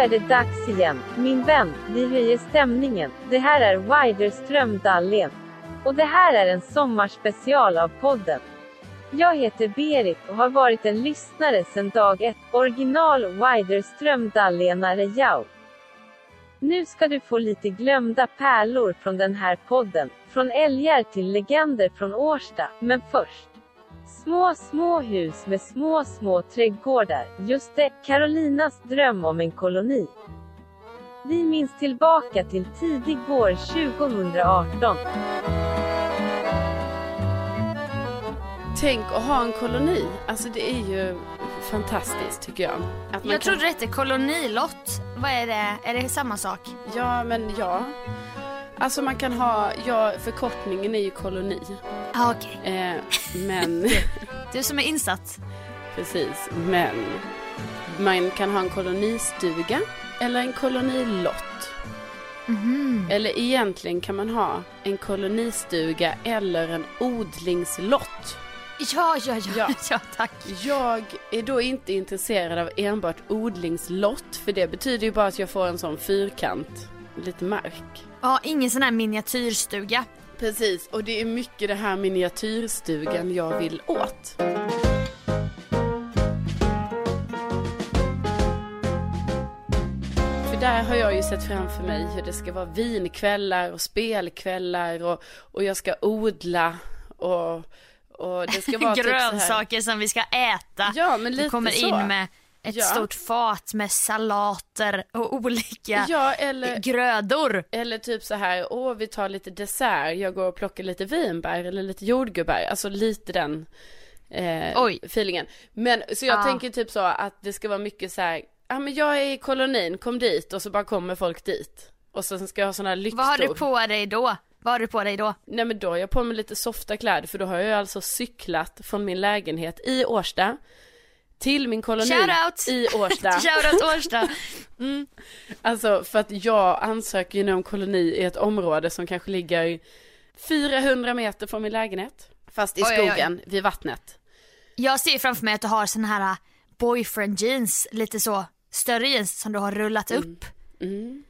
är det dags igen. Min vän, vi höjer stämningen. Det här är Widerström Dahlén. Och det här är en sommarspecial av podden. Jag heter Berit och har varit en lyssnare sedan dag ett. Original Widerström Dahlénare Jau. Nu ska du få lite glömda pärlor från den här podden. Från älgar till legender från Årsta. Men först. Små, små hus med små, små trädgårdar. Just det, Carolinas dröm om en koloni. Vi minns tillbaka till tidig vår 2018. Tänk att ha en koloni. Alltså det är ju fantastiskt tycker jag. Att man Jag kan- trodde det hette kolonilott. Vad är det? Är det samma sak? Ja, men ja. Alltså man kan ha, ja förkortningen är ju koloni. Ja, okej. Eh, men, Du som är insatt. precis, men man kan ha en kolonistuga eller en kolonilott. Mhm. Eller egentligen kan man ha en kolonistuga eller en odlingslott. Ja, ja, ja, ja, Ja. tack. Jag är då inte intresserad av enbart odlingslott för det betyder ju bara att jag får en sån fyrkant, lite mark. Ja, ingen sån här miniatyrstuga. Precis, och det är mycket det här miniatyrstugan jag vill åt. För där har jag ju sett framför mig hur det ska vara vinkvällar och spelkvällar och, och jag ska odla och, och det ska vara typ. Grönsaker som vi ska äta. Ja, men lite du kommer så. in med ett Ja. stort fat med salater och olika Ja, eller, grödor. eller typ så här, åh vi tar lite dessert, jag går och plockar lite vinbär eller lite jordgubbar, alltså lite den eh, Oj. feelingen. Men så jag Ja. tänker typ så att det ska vara mycket så här, ja men jag är i kolonin, kom dit och så bara kommer folk dit. Och sen ska jag ha sådana här lyktor. Vad har du på dig då? Vad har du på dig då? Nej men då har jag på mig lite softa kläder för då har jag alltså cyklat från min lägenhet i Årsta till min koloni Shoutout! i Årsta. Shoutout Årsta. Alltså för att jag ansöker ju nu om koloni i ett område som kanske ligger 400 meter från min lägenhet. Fast i Oj, oj, oj. skogen, vid vattnet. Jag ser framför mig att du har såna här boyfriend jeans, lite så större jeans som du har rullat upp. Mm.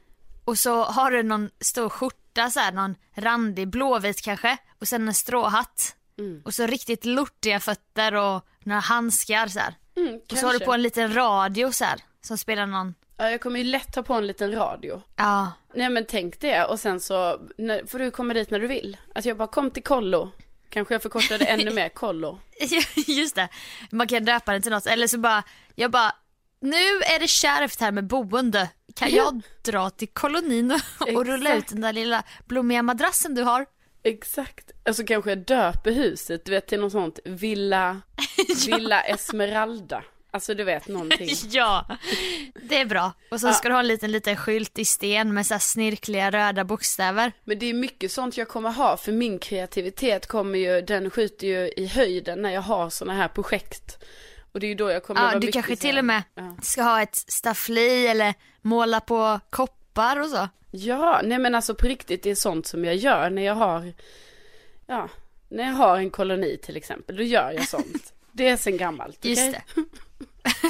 Och så har du någon stor skjorta så här, någon randig blåvit kanske och sen en stråhatt. Mm. Och så riktigt lortiga fötter och några handskar så här. Mm, Och så har du på en liten radio så här som spelar någon, Ja, jag kommer ju lätt ha på en liten radio. ja. Nej men tänk det och sen så när, får du komma dit när du vill. Att jag bara kom till kollo. Kanske jag förkortar det ännu mer, kollo. Just det, man kan döpa den till något eller så bara, jag bara, nu är det kärvt här med boende. kan jag dra till kolonin och, och rulla ut den där lilla blommiga madrassen du har? Exakt. Alltså kanske jag döper huset, du vet till något sånt, Villa, Villa Esmeralda. Alltså du vet någonting. ja, det är bra. Och så ska du ha en liten, liten skylt i sten med så här snirkliga röda bokstäver. Men det är mycket sånt jag kommer ha, för min kreativitet kommer ju, den skjuter ju i höjden när jag har såna här projekt. Och det är ju då jag kommer Ja, vara du kanske till och med Ja. ska ha ett staffli eller måla på koppar och så. Ja, nej men alltså på riktigt, det är sånt som jag gör när jag har, ja, när jag har en koloni till exempel, då gör jag sånt. Det är sen gammalt, okej? Just det.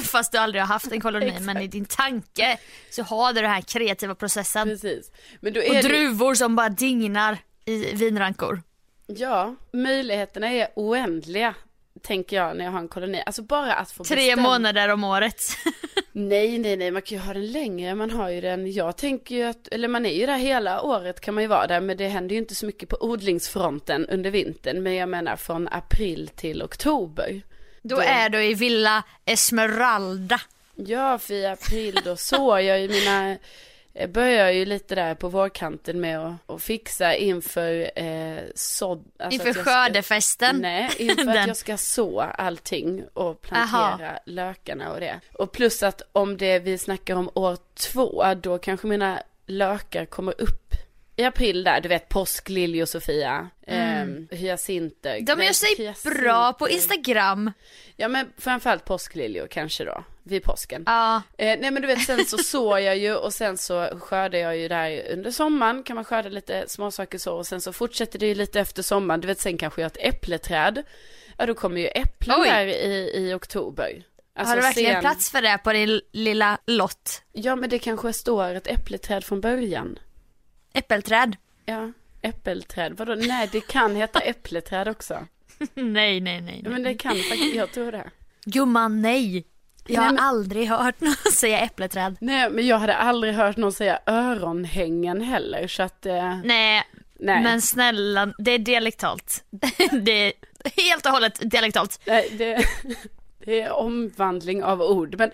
Fast du aldrig har haft en koloni men i din tanke så har du den här kreativa processen. Precis. Men då Och är det, druvor som bara dignar i vinrankor. ja, möjligheterna är oändliga, tänker jag när jag har en koloni. Alltså bara att få Tre bestämma. månader om året. Nej, nej, nej, man kan ju ha den längre, man har ju den, jag tänker ju att, eller man är ju där hela året kan man ju vara där, men det händer ju inte så mycket på odlingsfronten under vintern, men jag menar från april till oktober. Då är du i Villa Esmeralda. Ja, för i april då sår jag ju mina, jag börjar ju lite där på vårkanten med att, att fixa inför eh, sådd. alltså Inför ska- skördefesten. Nej, inför att jag ska så allting och plantera lökarna och det. Och plus att om det vi snackar om år två, då kanske mina lökar kommer upp i april där, du vet påskliljor Sofia, mm. hyacinter. De gör sig hyacinter. bra på Instagram. Ja men framförallt påskliljor kanske då, vid påsken. Ja, Eh, nej men du vet sen så sår jag ju och sen så skördar jag ju där under sommaren kan man skörda lite småsaker så och sen så fortsätter det ju lite efter sommaren. Du vet sen kanske jag har ett äppleträd. Ja då kommer ju äpplen Oj. där i, i oktober. Alltså har du verkligen sen- plats för det på din lilla lott? Ja men det kanske står ett äppleträd från början. Äppelträd? Ja, äppelträd. Vadå? Nej det kan heta äppleträd också. nej, nej, nej. Nej. men det kan faktiskt, jag tror det. Gumman, nej. Jag Nej, har men- aldrig hört någon säga äppleträd. Nej men jag hade aldrig hört någon säga öronhängen heller så att eh, Nej, nej. men snälla, det är dialektalt. det är helt och hållet dialektalt. Nej, det, det är omvandling av ord. Men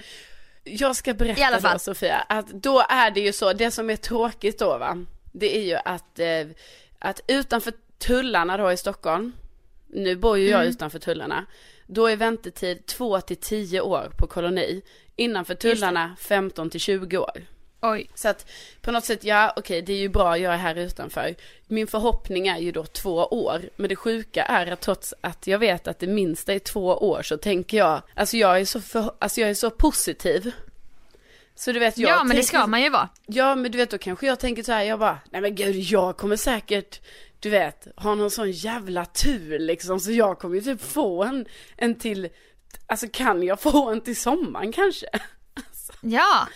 jag ska berätta I alla fall. då Sofia, att då är det ju så, det som är tråkigt då va, det är ju att, eh, att utanför tullarna då i Stockholm, nu bor ju jag Mm. utanför tullarna, då är väntetid 2 till 10 år på koloni. Innanför tullarna 15 till 20 år. Oj. Så att på något sätt, ja okej det är ju bra, jag är här utanför. Min förhoppning är ju då två år. Men det sjuka är att trots att jag vet att det minsta är två år så tänker jag, alltså jag är så, för, alltså jag är så positiv. Så du vet jag Ja, men det tänker- ska man ju vara. Ja men du vet då kanske jag tänker så här, jag bara, nej men gud jag kommer säkert, du vet, ha någon sån jävla tur liksom. Så jag kommer ju typ få en, en till, alltså kan jag få en till sommaren kanske? Ja,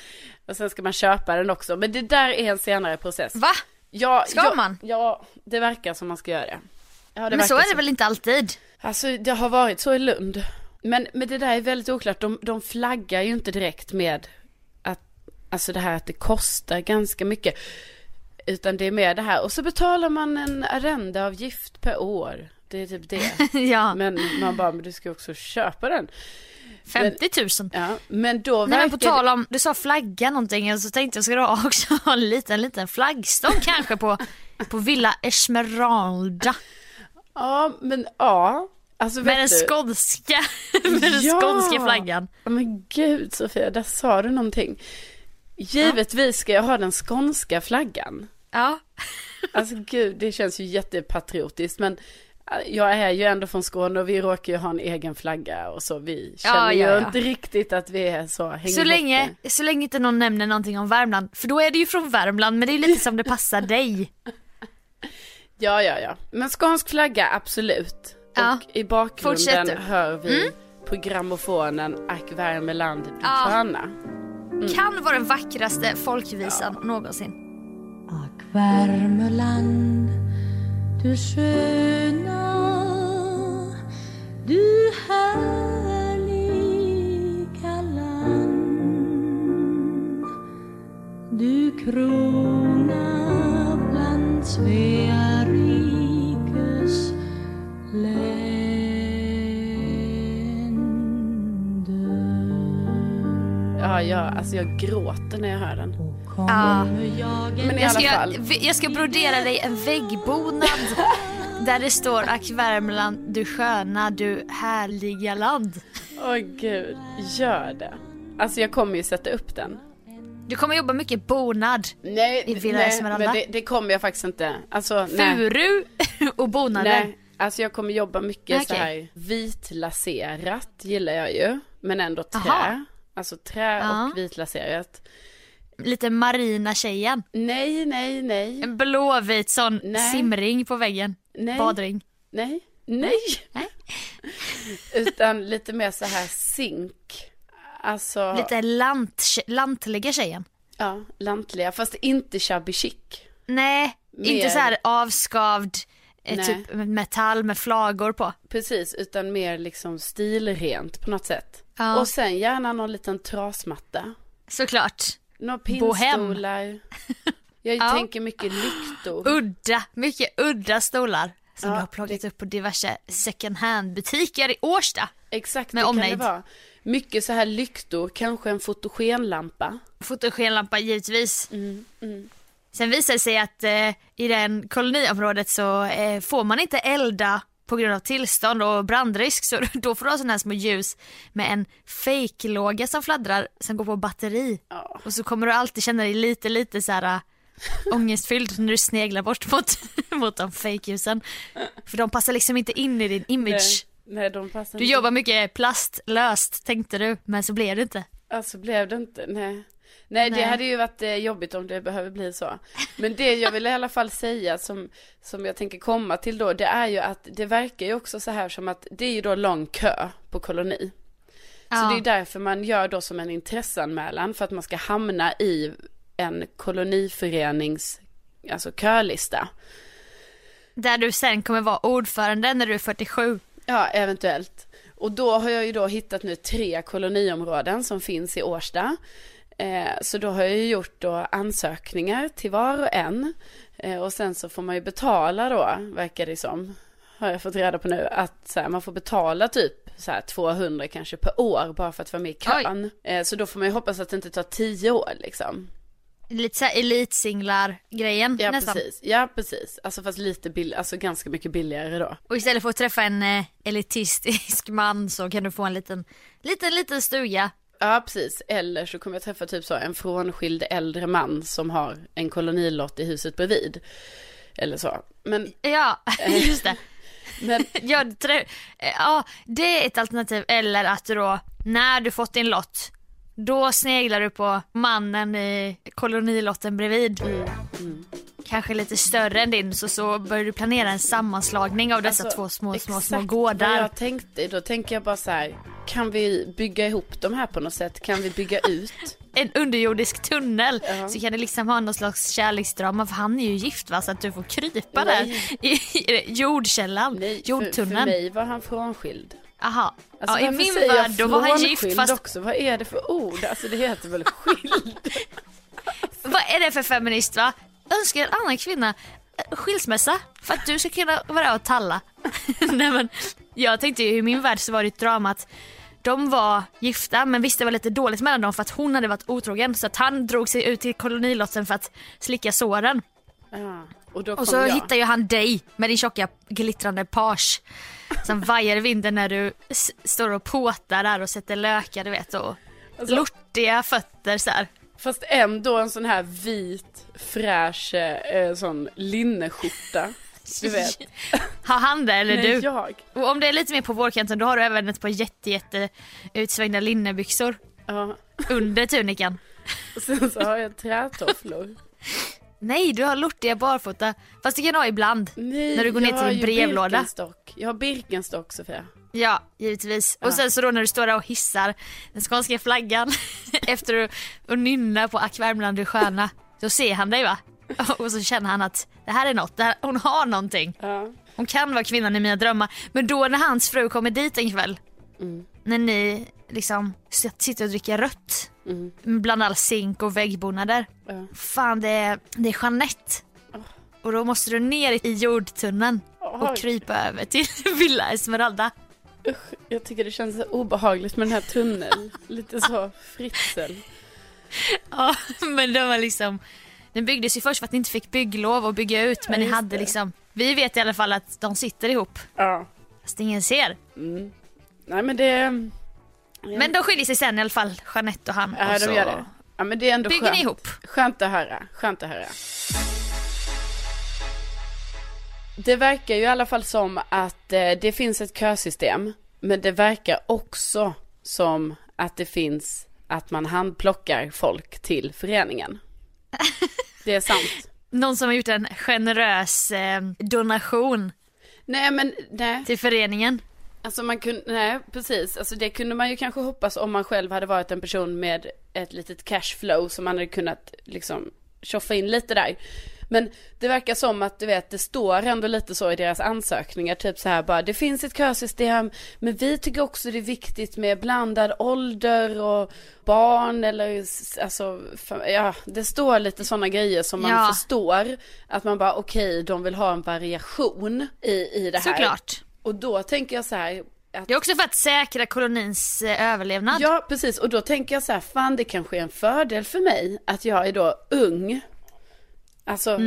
Och sen ska man köpa den också. Men det där är en senare process. va? Ja, Ska ja, man? Ja, det verkar som man ska göra det. Ja, det Men så är det väl inte alltid? Alltså det har varit så i Lund. Men, men det där är väldigt oklart. De, de flaggar ju inte direkt med att, alltså det här att det kostar ganska mycket. Utan det är mer det här. Och så betalar man en arrendeavgift per år. Det är typ det. ja, Men man bara, men du ska också köpa den. 50 000. Ja, men då Nej men på verkar tal om, du sa flagga någonting så tänkte jag ska du ha också ha en liten, liten flaggstång kanske på, på Villa Esmeralda. Ja, men ja. Alltså Med den du- skånska, med den Ja! skånska flaggan. Men gud Sofia, där sa du någonting. Givetvis ska jag ha den skånska flaggan. Ja. Alltså gud, det känns ju jättepatriotiskt men äh, jag är ju ändå från Skåne och vi råkar ju ha en egen flagga och så vi känner Ja, ja, ju ja. inte riktigt att vi är så Så länge, så länge inte någon nämner någonting om Värmland, för då är det ju från Värmland men det är ju lite som det passar dig. Ja, ja, ja. Men skånsk flagga, absolut. Ja. Och i bakgrunden Fortsätt. Mm. hör vi på grammofonen Ack Värmeland, du Ja. Sköna. Kan vara den vackraste folkvisan någonsin. Ack Värmeland, du sköna, du härliga land. Du krona bland Svea Ja, ja, alltså jag gråter när jag hör den. Kommer jag Men i Jag alla ska, fall. jag ska brodera dig en väggbonad där det står Ack Värmland, du sköna, du härliga land. Åh gud, gör det. Alltså jag kommer ju sätta upp den. Du kommer jobba mycket bonad. Nej, I Villa nej Esmeralda? men det, det kommer jag faktiskt inte. Alltså. Furu och bonader. Nej, alltså jag kommer jobba mycket så Okej. här vitlaserat gillar jag ju. Men ändå trä. Aha. Alltså trä Ja. och vitlaserat. Lite marina tjejen. Nej, nej, nej. En blåvit sån Nej. simring på väggen. Nej. Badring. Nej, nej. Nej. Utan lite mer så här zink. Alltså, Lite lant, lantliga tjejen. ja, lantliga. Fast inte shabby chic. Nej, Mer- inte så här avskavd eh, Nej. typ metall med flagor på. Precis, utan mer liksom stilrent på något sätt. Ja. Och sen gärna någon liten trasmatta. Såklart. Några pinnstolar. Jag Ja. tänker mycket lyktor. Udda, mycket udda stolar. Som Ja, du har plockat upp på diverse second hand butiker i Årsta. Exakt, Med det kan omnejd. det vara. Mycket så här lyktor, kanske en fotogenlampa. Fotogenlampa givetvis. Mm, mm. Sen visar det sig att eh, i den koloniområdet så eh, får man inte elda på grund av tillstånd och brandrisk så då får du ha sådana här små ljus med en fake-låga som fladdrar som går på batteri. Ja. Och så kommer du alltid känna dig lite lite så här äh, ångestfylld när du sneglar bort mot, mot de fake-ljusen. För de passar liksom inte in i din image. Nej, nej, de passar Du inte. jobbar mycket plastlöst tänkte du men så blev det inte. Alltså blev det inte, nej. Nej, det Nej. hade ju varit eh, jobbigt om det behöver bli så. Men det jag vill i alla fall säga som, som jag tänker komma till då, det är ju att det verkar ju också så här som att det är ju då lång kö på koloni. Så Ja. det är därför man gör då som en intresseanmälan för att man ska hamna i en koloniförenings, alltså kölista. Där du sen kommer vara ordförande när du är 47. Ja, eventuellt. Och då har jag ju då hittat nu tre koloniområden som finns i Årsta. Eh, så då har jag ju gjort då ansökningar till var och en. Eh, och sen så får man ju betala då, verkar det som. Har jag fått reda på nu. Att så här, man får betala typ så här 200 kanske per år bara för att vara med i kön. Eh, så då får man ju hoppas att det inte tar tio år liksom. Lite såhär elitsinglar grejen Ja nästan. precis, ja precis. Alltså fast lite billigare, alltså ganska mycket billigare då. Och istället för att träffa en elitistisk man så kan du få en liten, liten, liten stuga. Ja, precis. Eller så kommer jag träffa typ så en frånskild äldre man som har en kolonilott i huset bredvid. Eller så. Men, Ja, just det. men Ja, trä- ja, det är ett alternativ. Eller att du då, när du fått din lott, då sneglar du på mannen i kolonilotten bredvid. Kanske lite större än din, så, så börjar du planera en sammanslagning av dessa alltså, två små, små, små gårdar. jag tänkte, då tänker jag bara så här. Kan vi bygga ihop de här på något sätt? Kan vi bygga ut? En underjordisk tunnel. Ja. Så kan det liksom ha någon slags kärleksdrama, för han är ju gift va, så att du får krypa Nej. där i, i jordkällan, Nej, för, för jordtunneln. mig var han frånskild. Aha. Alltså, ja, I min värld då var han gift fast också? Vad är det för ord? Alltså det heter väl skild? Vad är det för feminist va? Önskar en annan kvinna eh, skilsmässa för att du ska kunna vara och talla. Nej men, jag tänkte ju i min värld så var det ett drama att de var gifta men visste det var lite dåligt mellan dem för att hon hade varit otrogen så att han drog sig ut till kolonilotten för att slicka såren. Ja, och Och så jag. hittar ju han dig med din tjocka glittrande page som vajar i vinden när du står och påtar där och sätter lökar du vet och Alltså- lortiga fötter så här. Fast ändå en sån här vit, fräsch, eh, sån linneskjorta. Du vet. Har han det eller Nej, du? jag. Och om det är lite mer på vårkanten då har du även ett par jätte, jätte utsvängda linnebyxor Ja. under tunikan. Och sen så har jag trätofflor. Nej, du har lortiga barfota. Fast det kan du ha ibland. Nej, När du går ner till din brevlåda. Birkenstock. Jag har Birkenstock Sofia. Ja, givetvis. Ja. Och sen så då när du står där och hissar den skånska flaggan efter att och nynnar på Ack Värmland du sköna. Då ser han dig va? Och så känner han att det här är något, här, hon har någonting. Ja. Hon kan vara kvinnan i mina drömmar. Men då när hans fru kommer dit en kväll, Mm. när ni liksom sit- sitter och dricker rött Mm. bland all zink och väggbonader. Ja. Fan det är, det är Jeanette. Och då måste du ner i jordtunneln Åh, och krypa över till Villa Esmeralda. Usch, jag tycker det känns obehagligt med den här tunneln. Lite så fritsel. Ja, men de var liksom, den byggdes ju först för att ni inte fick bygglov och bygga ut men ni just hade det. liksom, vi vet i alla fall att de sitter ihop. Ja. Fast ingen ser. Nej men det, Men de skiljer sig sen i alla fall, Jeanette och han. ja, och de så gör det. Ja men det är ändå Bygger skönt. ni ihop? Skönt att höra, skönt att höra. Det verkar ju i alla fall som att eh, det finns ett kösystem. Men det verkar också som att det finns att man handplockar folk till föreningen. Det är sant. Någon som har gjort en generös eh, donation Nej men nej, till föreningen. alltså man kunde, nej precis, alltså det kunde man ju kanske hoppas om man själv hade varit en person med ett litet cashflow som man hade kunnat liksom tjoffa in lite där. Men det verkar som att du vet, det står ändå lite så i deras ansökningar, typ så här bara, det finns ett kösystem, men vi tycker också det är viktigt med blandad ålder och barn eller alltså, ja, det står lite sådana grejer som man Ja. förstår att man bara okej, de vill ha en variation i, i det här. Såklart. Och då tänker jag så här, att Det är också för att säkra kolonins eh, överlevnad. Ja, precis. Och då tänker jag så här, fan det kanske är en fördel för mig att jag är då ung. Alltså,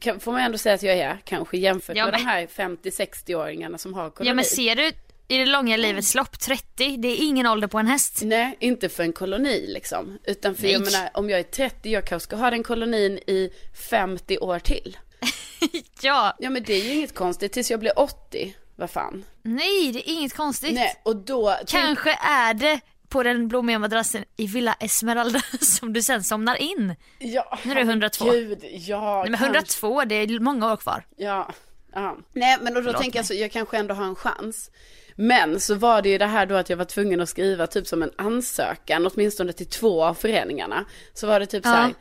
kan, får man ändå säga att jag är kanske jämfört Mm. Ja, med men- de här 50-60-åringarna som har koloni. Ja men ser du i det långa livets lopp, 30, det är ingen ålder på en häst. Nej, inte för en koloni liksom. Utan för jag Nej. menar, om jag är 30, jag kanske ska ha den kolonin i 50 år till. Ja, Ja men det är ju inget konstigt tills jag blir 80. Vad fan. nej det är inget konstigt. Nej, och då... Kanske är det på den blommiga madrassen i Villa Esmeralda som du sen somnar in. Ja, Nu är det 102. Gud, ja. Nej men kanske. 102, det är många år kvar. Ja, ja. Nej men och då tänker jag så, jag kanske ändå har en chans. Men så var det ju det här då att jag var tvungen att skriva typ som en ansökan, åtminstone till två av föreningarna. Så var det typ så Ja. här,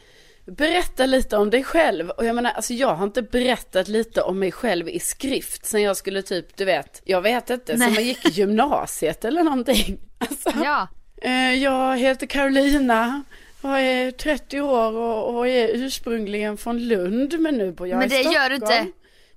berätta lite om dig själv. Och jag menar, alltså jag har inte berättat lite om mig själv i skrift sen jag skulle typ, du vet, jag vet inte, Nej. sen man gick i gymnasiet eller någonting. Alltså, Ja. Eh, Jag heter Carolina. Jag är 30 år och, är ursprungligen från Lund men nu bor jag Men i det Stockholm. gör du inte.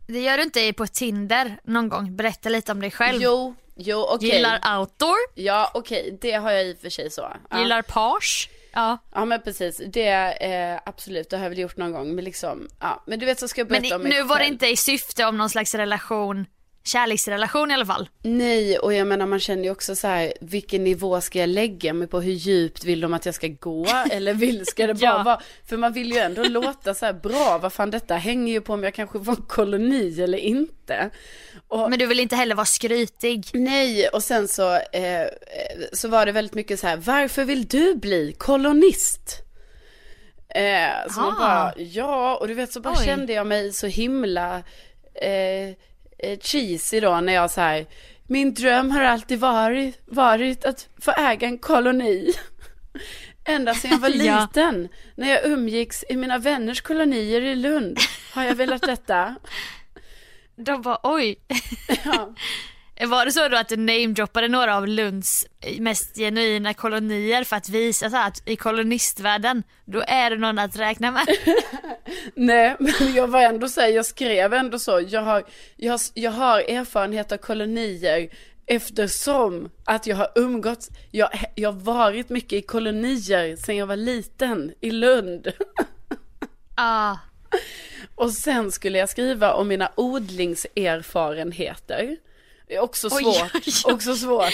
Det gör du inte på Tinder någon gång. Berätta lite om dig själv. Jo, jo okej. Gillar outdoor, Ja okej, det har jag i och för sig så. Ja, gillar page. Ja. ja men precis, det eh, absolut, det har jag väl gjort någon gång. Men liksom, ja. Men du vet så ska jag Men berätta i, om mig nu var det själv. inte i syfte om någon slags relation, kärleksrelation i alla fall. Nej, och jag menar man känner ju också så här, vilken nivå ska jag lägga mig på? Hur djupt vill de att jag ska gå? Eller vill, ska det bara Ja. vara, för man vill ju ändå låta så här bra, vad fan detta hänger ju på om jag kanske får en koloni eller inte. Och, Men du vill inte heller vara skrytig. Nej, och sen så, eh, så var det väldigt mycket så här, varför vill du bli kolonist? Eh, så man Ah. bara, ja, och du vet så bara Oj. kände jag mig så himla eh, eh, cheesy då när jag så här, min dröm har alltid varit, varit att få äga en koloni. Ända sedan jag var Ja. liten, när jag umgicks i mina vänners kolonier i Lund, har jag velat detta. De bara oj. Ja. Var det så då att du namedroppade några av Lunds mest genuina kolonier för att visa så att i kolonistvärlden, då är det någon att räkna med? Nej, men jag var ändå så här, jag skrev ändå så, jag har, jag, jag har erfarenhet av kolonier eftersom att jag har umgåtts, jag, jag har varit mycket i kolonier sedan jag var liten i Lund. Ah, Och sen skulle jag skriva om mina odlingserfarenheter. Det är också Oj, svårt, oj, oj. också svårt.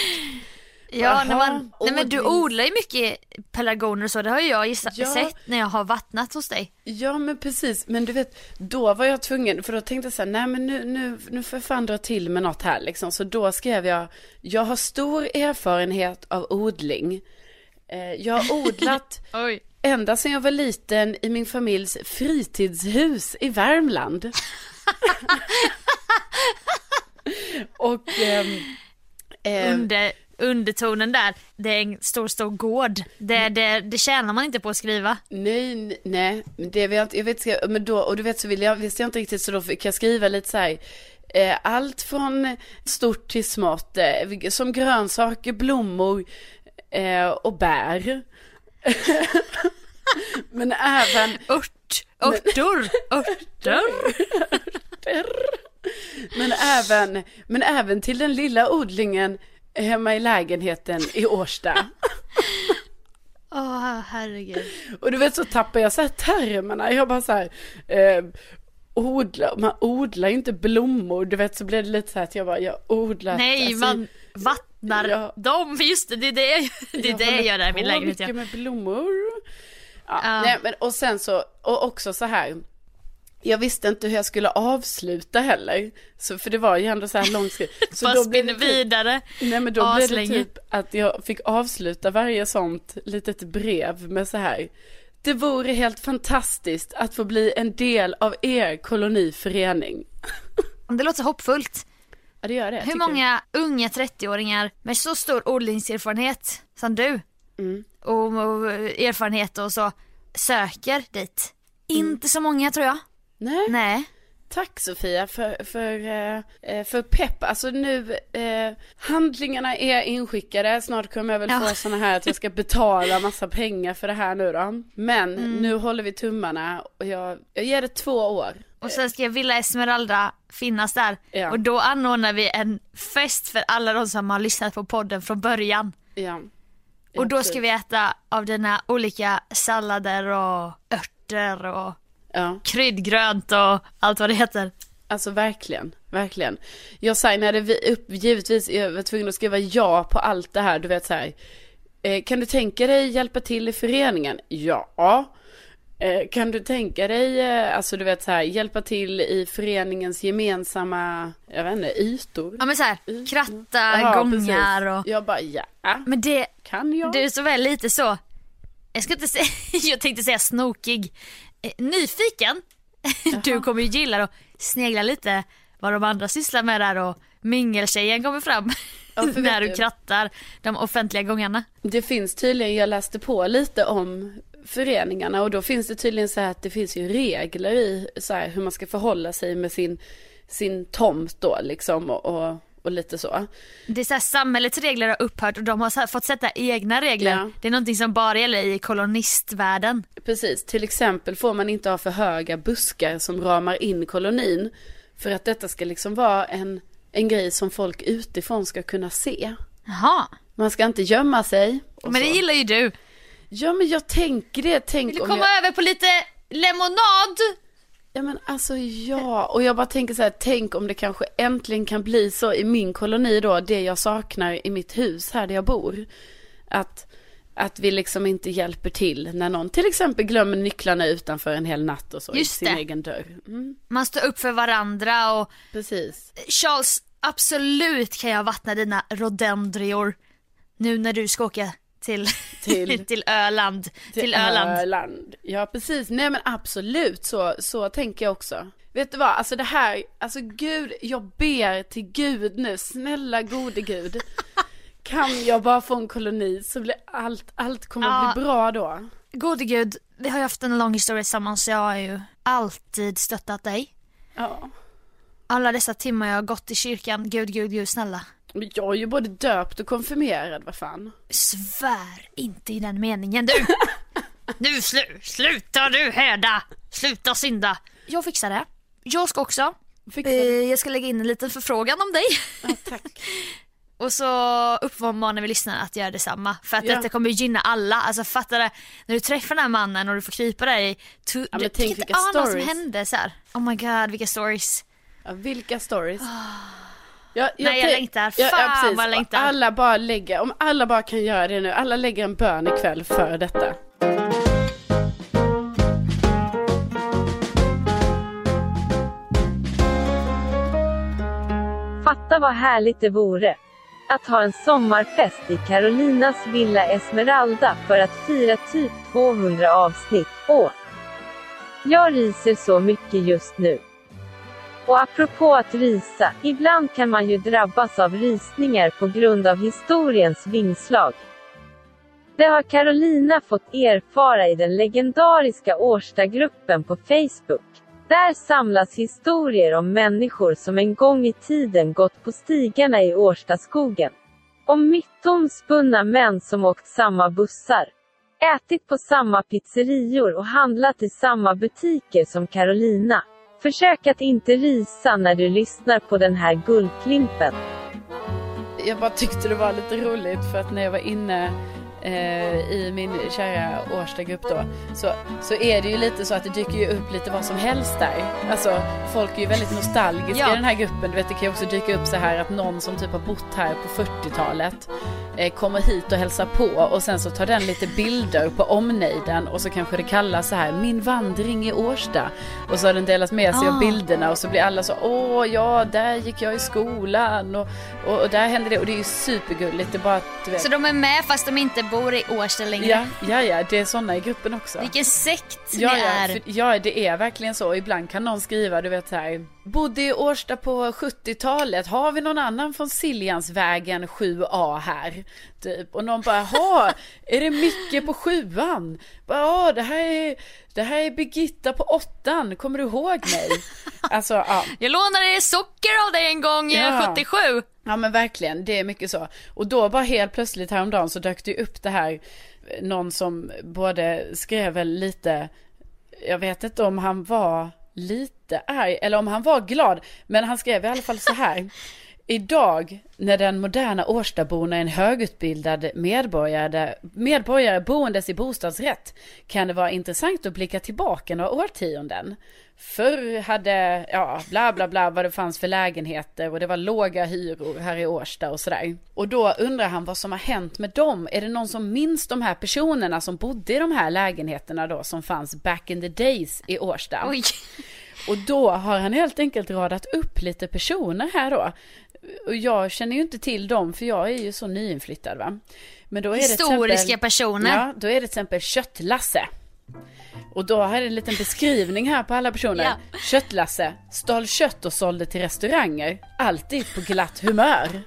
ja, när man, nej men du odlar ju mycket pelargoner och så, det har ju jag gissa, Ja. sett när jag har vattnat hos dig. Ja men precis, men du vet, då var jag tvungen, för då tänkte jag så här, nej men nu, nu, nu får jag fan dra till med något här liksom. Så då skrev jag, jag har stor erfarenhet av odling. Eh, jag har odlat Oj. ända sedan jag var liten i min familjs fritidshus i Värmland. Och ehm, ehm, Under, undertonen där, det är en stor stor gård. Det, det, det tjänar man inte på att skriva. Nej, nej, det vill jag inte, jag vet, men då, och du vet så vill jag, visste jag inte riktigt så då fick jag skriva lite så här, eh, allt från stort till smått, eh, som grönsaker, blommor eh, och bär. men även, Ört, örtor, örter. men även, men även till den lilla odlingen hemma i lägenheten i Årsta. Åh Ja, herregud. Och du vet så tappar jag så här termerna. Jag bara så här, eh, odla, man odlar ju inte blommor. Du vet så blir det lite så här att jag bara, jag odlar. Nej, alltså, man vattnar Ja. dem. Just det, det är det jag, det är det jag gör där i min håller på lägenhet. Ja. mycket med blommor. Ja, Ja. Nej, men, och sen så, och också så här. Jag visste inte hur jag skulle avsluta heller. Så, för det var ju ändå så här långt skrivet. Så Bara då blev det typ- vidare. Nej men då blev det aslänge. typ att jag fick avsluta varje sånt litet brev med så här. Det vore helt fantastiskt att få bli en del av er koloniförening. Det låter hoppfullt. Ja det gör det. Hur tycker jag. många unga 30-åringar med så stor odlingserfarenhet som du Mm. och, och erfarenhet och så söker dit? Inte så många tror jag. Nej. Nej. Tack Sofia för, för, eh, eh, för pepp. Alltså nu, eh, handlingarna är inskickade. Snart kommer jag väl Ja. få sådana här att jag ska betala massa pengar för det här nu då. Men Mm. nu håller vi tummarna och jag, jag ger det två år. Och sen ska Villa Esmeralda finnas där. Ja. Och då anordnar vi en fest för alla de som har lyssnat på podden från början. Ja. Och då ska vi äta av dina olika sallader och örter och Ja. kryddgrönt och allt vad det heter. Alltså verkligen, verkligen. Jag signade vi upp, givetvis, jag var tvungen att skriva ja på allt det här, du vet så här. Eh, kan du tänka dig hjälpa till i föreningen? Ja. Eh, kan du tänka dig, eh, alltså du vet så här, hjälpa till i föreningens gemensamma, jag vet inte, ytor? Ja men så här, kratta, Jaha, gångar precis. och... Jag bara, ja, Men det, kan jag? du är så väl lite så, jag ska inte säga, jag tänkte säga snokig, eh, nyfiken. Du kommer ju gilla att snegla lite vad de andra sysslar med där och mingeltjejen kommer fram Ja, när du- krattar de offentliga gångarna. Det finns tydligen, jag läste på lite om föreningarna och då finns det tydligen så här att det finns ju regler i så här hur man ska förhålla sig med sin, sin tomt då liksom och, och, och lite så. Det är så här, samhällets regler har upphört och de har här, fått sätta egna regler. Ja. Det är någonting som bara gäller i kolonistvärlden. Precis, till exempel får man inte ha för höga buskar som ramar in kolonin för att detta ska liksom vara en, en grej som folk utifrån ska kunna se. Jaha, Man ska inte gömma sig. men det så. gillar ju du. Ja men jag tänker det, tänk Vill du om komma jag... över på lite lemonad? Ja men alltså ja, och jag bara tänker så här, tänk om det kanske äntligen kan bli så i min koloni då, det jag saknar i mitt hus här där jag bor. Att, att vi liksom inte hjälper till när någon till exempel glömmer nycklarna utanför en hel natt och så Just i sin det. egen dörr. Mm, Man står upp för varandra och precis. Charles, absolut kan jag vattna dina rhododendrior nu när du ska åka till, Till- till, Öland. Till, Öland. Öland. Ja precis, nej men absolut så, så tänker jag också. Vet du vad, alltså det här, alltså gud, jag ber till gud nu, snälla gode gud. Kan jag bara få en koloni så blir allt, allt kommer Ja. bli bra då. Gode gud, vi har ju haft en lång historia tillsammans så jag har ju alltid stöttat dig. Ja. Alla dessa timmar jag har gått i kyrkan, gud, gud, gud, snälla. Men jag är ju både döpt och konfirmerad, vad fan. Svär inte i den meningen du. nu slu, sluta du häda, sluta synda. Jag fixar det. Jag ska också. Fixa Eh, jag ska lägga in en liten förfrågan om dig. Ja, tack. Och så uppmanar vi lyssnarna att göra detsamma. För att Ja. detta kommer gynna alla. Alltså fattar det, när du träffar den här mannen och du får krypa där i... Tu- men du kan inte ana vad som hände så här. Oh my god, vilka stories. Ja, vilka stories. Jag, Nej, jag längtar. Fan, vad jag längtar. Alla bara lägger, om alla bara kan göra det nu, alla lägger en bön ikväll för detta. Fatta vad härligt det vore. Att ha en sommarfest i Carolinas Villa Esmeralda för att fira typ 200 avsnitt. Åh! Jag ryser så mycket just nu. Och apropå att rysa, ibland kan man ju drabbas av rysningar på grund av historiens vingslag. Det har Carolina fått erfara i den legendariska Årstagruppen på Facebook. Där samlas historier om människor som en gång i tiden gått på stigarna i Årstaskogen. Om mytomspunna män som åkt samma bussar. Ätit på samma pizzerior och handlat i samma butiker som Carolina. Försök att inte rysa när du lyssnar på den här guldklimpen. Jag bara tyckte det var lite roligt för att när jag var inne eh, i min kära Årstagrupp då, så, så är det ju lite så att det dyker ju upp lite vad som helst där. Alltså folk är ju väldigt nostalgiska Ja. i den här gruppen. Du vet det kan ju också dyka upp så här att någon som typ har bott här på 40-talet eh, kommer hit och hälsar på och sen så tar den lite bilder på omnejden och så kanske det kallas så här min vandring i Årsta och så har den delat med sig av Ah. bilderna och så blir alla så åh ja där gick jag i skolan och, och, och där hände det och det är ju supergulligt det är bara att du vet Så de är med fast de inte bor i Årsta längre. Ja, ja, ja, det är sådana i gruppen också. Vilken sekt Ja, ja, är. för, ja, det är verkligen så. Ibland kan någon skriva, du vet så här, bodde i Årsta på 70-talet, har vi någon annan från Siljansvägen 7A här? Typ. Och någon bara, jaha, är det Micke på sjuan? Bara, Ja, det här är, det här är Birgitta på åttan, kommer du ihåg mig? Alltså, ja. Jag lånade socker av dig en gång Ja. 77. Ja men verkligen, det är mycket så. Och då bara helt plötsligt häromdagen så dök det upp det här, eh, någon som både skrev väl lite, jag vet inte om han var lite arg eller om han var glad, men han skrev i alla fall så här. Idag när den moderna Årstaborna är en högutbildad medborgare, medborgare boendes i bostadsrätt kan det vara intressant att blicka tillbaka några årtionden. Förr hade, ja, bla bla bla vad det fanns för lägenheter och det var låga hyror här i Årsta och sådär. Och då undrar han vad som har hänt med dem. Är det någon som minns de här personerna som bodde i de här lägenheterna då som fanns back in the days i Årsta? Oj. Och då har han helt enkelt radat upp lite personer här då. Och jag känner ju inte till dem för jag är ju så nyinflyttad va. Men då är Historiska exempel, personer. Ja, då är det till exempel Köttlasse. Och då har jag en liten beskrivning här på alla personer. Ja. Köttlasse, stal kött och sålde till restauranger. Alltid på glatt humör.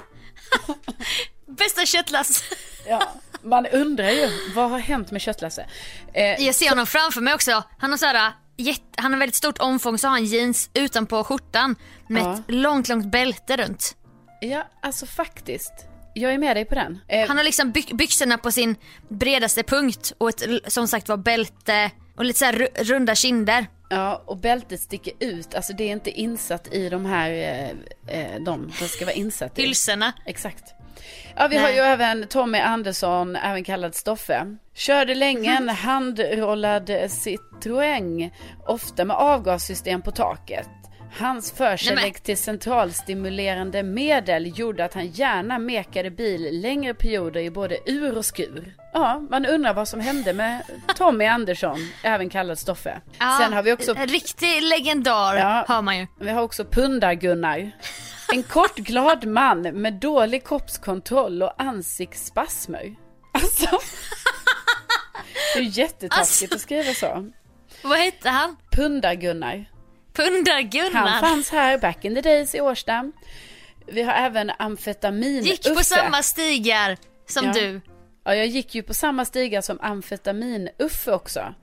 Bästa köttlass. Ja, man undrar ju, vad har hänt med Köttlasse? Eh, Jag ser honom framför mig också. Han har så här, jätte, han har väldigt stort omfång så har han jeans utanpå skjortan med Ja. ett långt, långt bälte runt. Ja, alltså faktiskt. Jag är med dig på den. Eh, Han har liksom byx, byxorna på sin bredaste punkt och ett som sagt var bälte och lite så runda kinder. Ja, och bältet sticker ut. Alltså det är inte insatt i de här, eh, eh, de det ska vara insatt i. Hylsorna. Exakt. Ja, vi har Nej. ju även Tommy Andersson, även kallad Stoffe. Körde länge en handrollad Citroën, ofta med avgassystem på taket. Hans förkärlek till centralstimulerande medel gjorde att han gärna mekade bil längre perioder i både ur och skur. Ja, man undrar vad som hände med Tommy Andersson, även kallad Stoffe. Ja, Sen har vi också En riktig legendar Ja. hör man ju. vi har också Pundar-Gunnar. En kort glad man med dålig kroppskontroll och ansiktsspasmer. Alltså. Det är jättetaskigt Alltså. att skriva så. Vad hette han? Pundar-Gunnar. Pundar-Gunnar. Han fanns här back in the days i Årsta. Vi har även amfetamin Gick på Uffe. samma stigar som Ja. du. Ja, jag gick ju på samma stigar som amfetamin-Uffe också.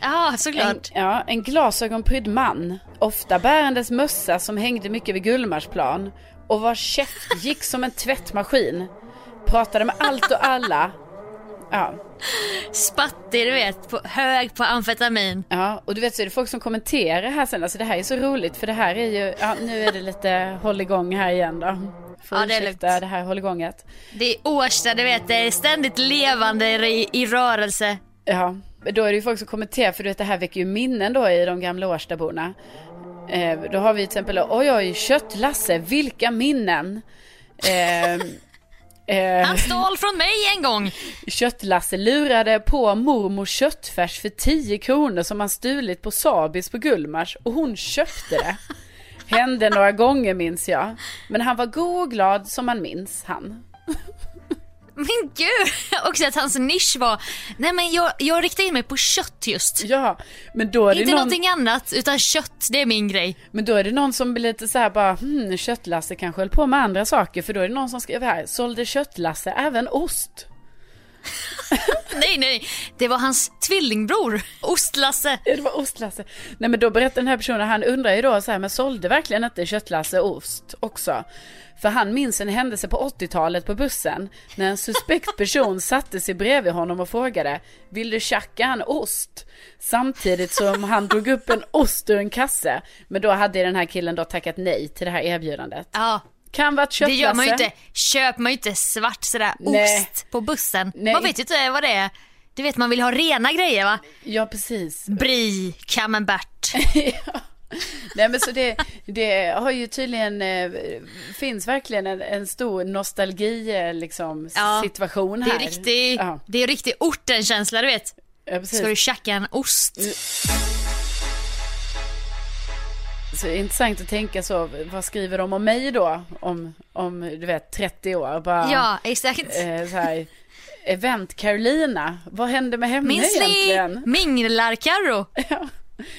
Ja, En, såklart. ja, en glasögonprydd man, ofta bärandes mössa som hängde mycket vid Gullmarsplan och vars käft gick som en tvättmaskin. Pratade med allt och alla. Ja, Spattig du vet, på, hög på amfetamin. ja, och du vet så är det folk som kommenterar här sen, alltså det här är så roligt för det här är ju, ja nu är det lite hålligång här igen då. Får Ja, det är lugnt. det här hålligånget. Det är Årsta, du vet, det är ständigt levande i, i rörelse. Ja, då är det ju folk som kommenterar för du vet det här väcker ju minnen då i de gamla Årstaborna. Eh, då har vi till exempel, oj oj, Köttlasse, vilka minnen. Eh, eh, Han stal från mig en gång. Köttlasse lurade på mormor köttfärs för 10 kronor som han stulit på Sabis på Gullmars och hon köpte det. Hände några gånger minns jag. Men han var god och glad som man minns han. Men gud, också att hans nisch var, nej men jag, jag riktar in mig på kött just. Ja, men då är det Inte någon... någonting annat, utan kött, det är min grej. Men då är det någon som blir lite så här bara, hmm, Köttlasse kanske höll på med andra saker. För då är det någon som skriver här, sålde Köttlasse även ost? Nej, nej, det var hans tvillingbror, Ostlasse. Ja, det var ostlasse. Nej men då berättar den här personen, han undrar ju då så här, men sålde verkligen inte Köttlasse ost också? För han minns en händelse på 80-talet på bussen när en suspekt person satte sig bredvid honom och frågade Vill du tjacka en ost? Samtidigt som han drog upp en ost ur en kasse. Men då hade den här killen då tackat nej till det här erbjudandet. Ja, Kan vara ett Det gör man ju köttlasse. inte. Köper man ju inte svart sådär Nej. ost på bussen. Nej. Man vet ju inte vad det är. Du vet man vill ha rena grejer va? Ja, precis. Brie, camembert. Nej men så det, det har ju tydligen, eh, finns verkligen en, en stor nostalgi eh, liksom, Ja, situation Det här. är riktig, Ja, det är riktig ortenkänsla du vet. ja, precis. Ska du tjacka en ost? Så det är intressant att tänka så, vad skriver de om mig då? Om, om du vet, 30 år? Bara, Ja, exakt. eh, så här, event Carolina, vad hände med henne Minns ni egentligen? Minglar-Carro? Ja.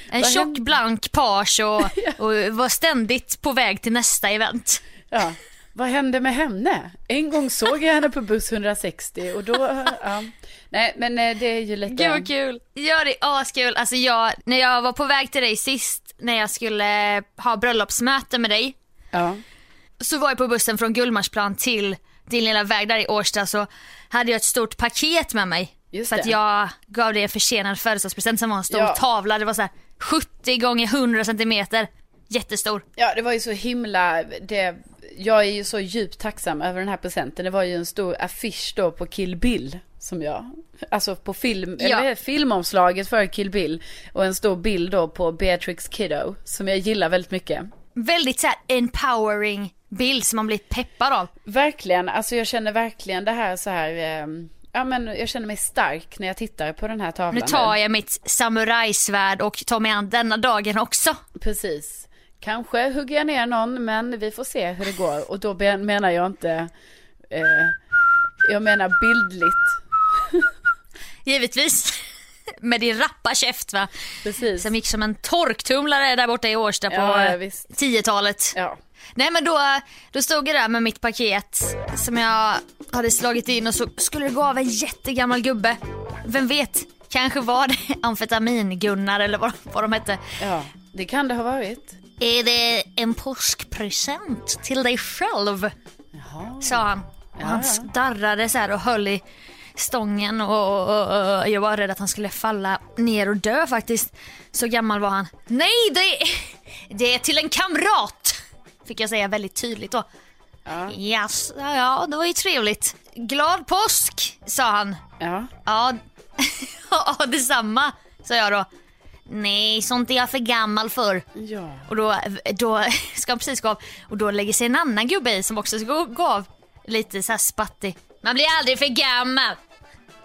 En Vad tjock blank page och, och var ständigt på väg till nästa event. Ja, vad hände med henne? En gång såg jag henne på buss 160 och då, ja. Nej men eh, det är ju lite... Gud vad kul. Ja det är askul. Alltså jag, när jag var på väg till dig sist när jag skulle ha bröllopsmöte med dig Ja, så var jag på bussen från Gullmarsplan till din lilla väg där i Årsta så hade jag ett stort paket med mig. Just för att det. jag gav dig en försenad födelsedagspresent som var en stor Ja. tavla. Det var så här 70 gånger 100 centimeter. Jättestor. ja det var ju så himla, det, jag är ju så djupt tacksam över den här presenten. Det var ju en stor affisch då på Kill Bill som jag, alltså på film, eller Ja. det? filmomslaget för Kill Bill och en stor bild då på Beatrix Kiddo som jag gillar väldigt mycket. Väldigt så här empowering bild som man blir peppad av. Verkligen, alltså jag känner verkligen det här så här, eh, ja men jag känner mig stark när jag tittar på den här tavlan. Nu tar jag mitt samurajsvärd och tar mig an denna dagen också. Precis. Kanske hugger jag ner någon, men vi får se hur det går. Och då menar jag inte, eh, jag menar bildligt. Givetvis. Med din rappa käft va. Precis. Som gick som en torktumlare där borta i Årsta på Ja, ja, eh, visst. 10-talet. Ja. Nej men då, då stod jag där med mitt paket som jag hade slagit in och så skulle det gå av en jättegammal gubbe. Vem vet, kanske var det amfetamin-Gunnar eller vad, vad de hette. ja, det kan det ha varit. Är det en påskpresent till dig själv? Jaha. Sa han. Och han darrade så och höll i stången och, och, och, och jag var rädd att han skulle falla ner och dö faktiskt. Så gammal var han. Nej, det, det är till en kamrat! Fick jag säga väldigt tydligt då. Ja. Yes, ja, det var ju trevligt. Glad påsk, sa han. Ja. Ja, ja detsamma, sa jag då. Nej, sånt är jag för gammal för. Ja. Och då, då ska han precis gå av och då lägger sig en annan gubbe i som också ska gå, av. Lite så här spattig. Man blir aldrig för gammal.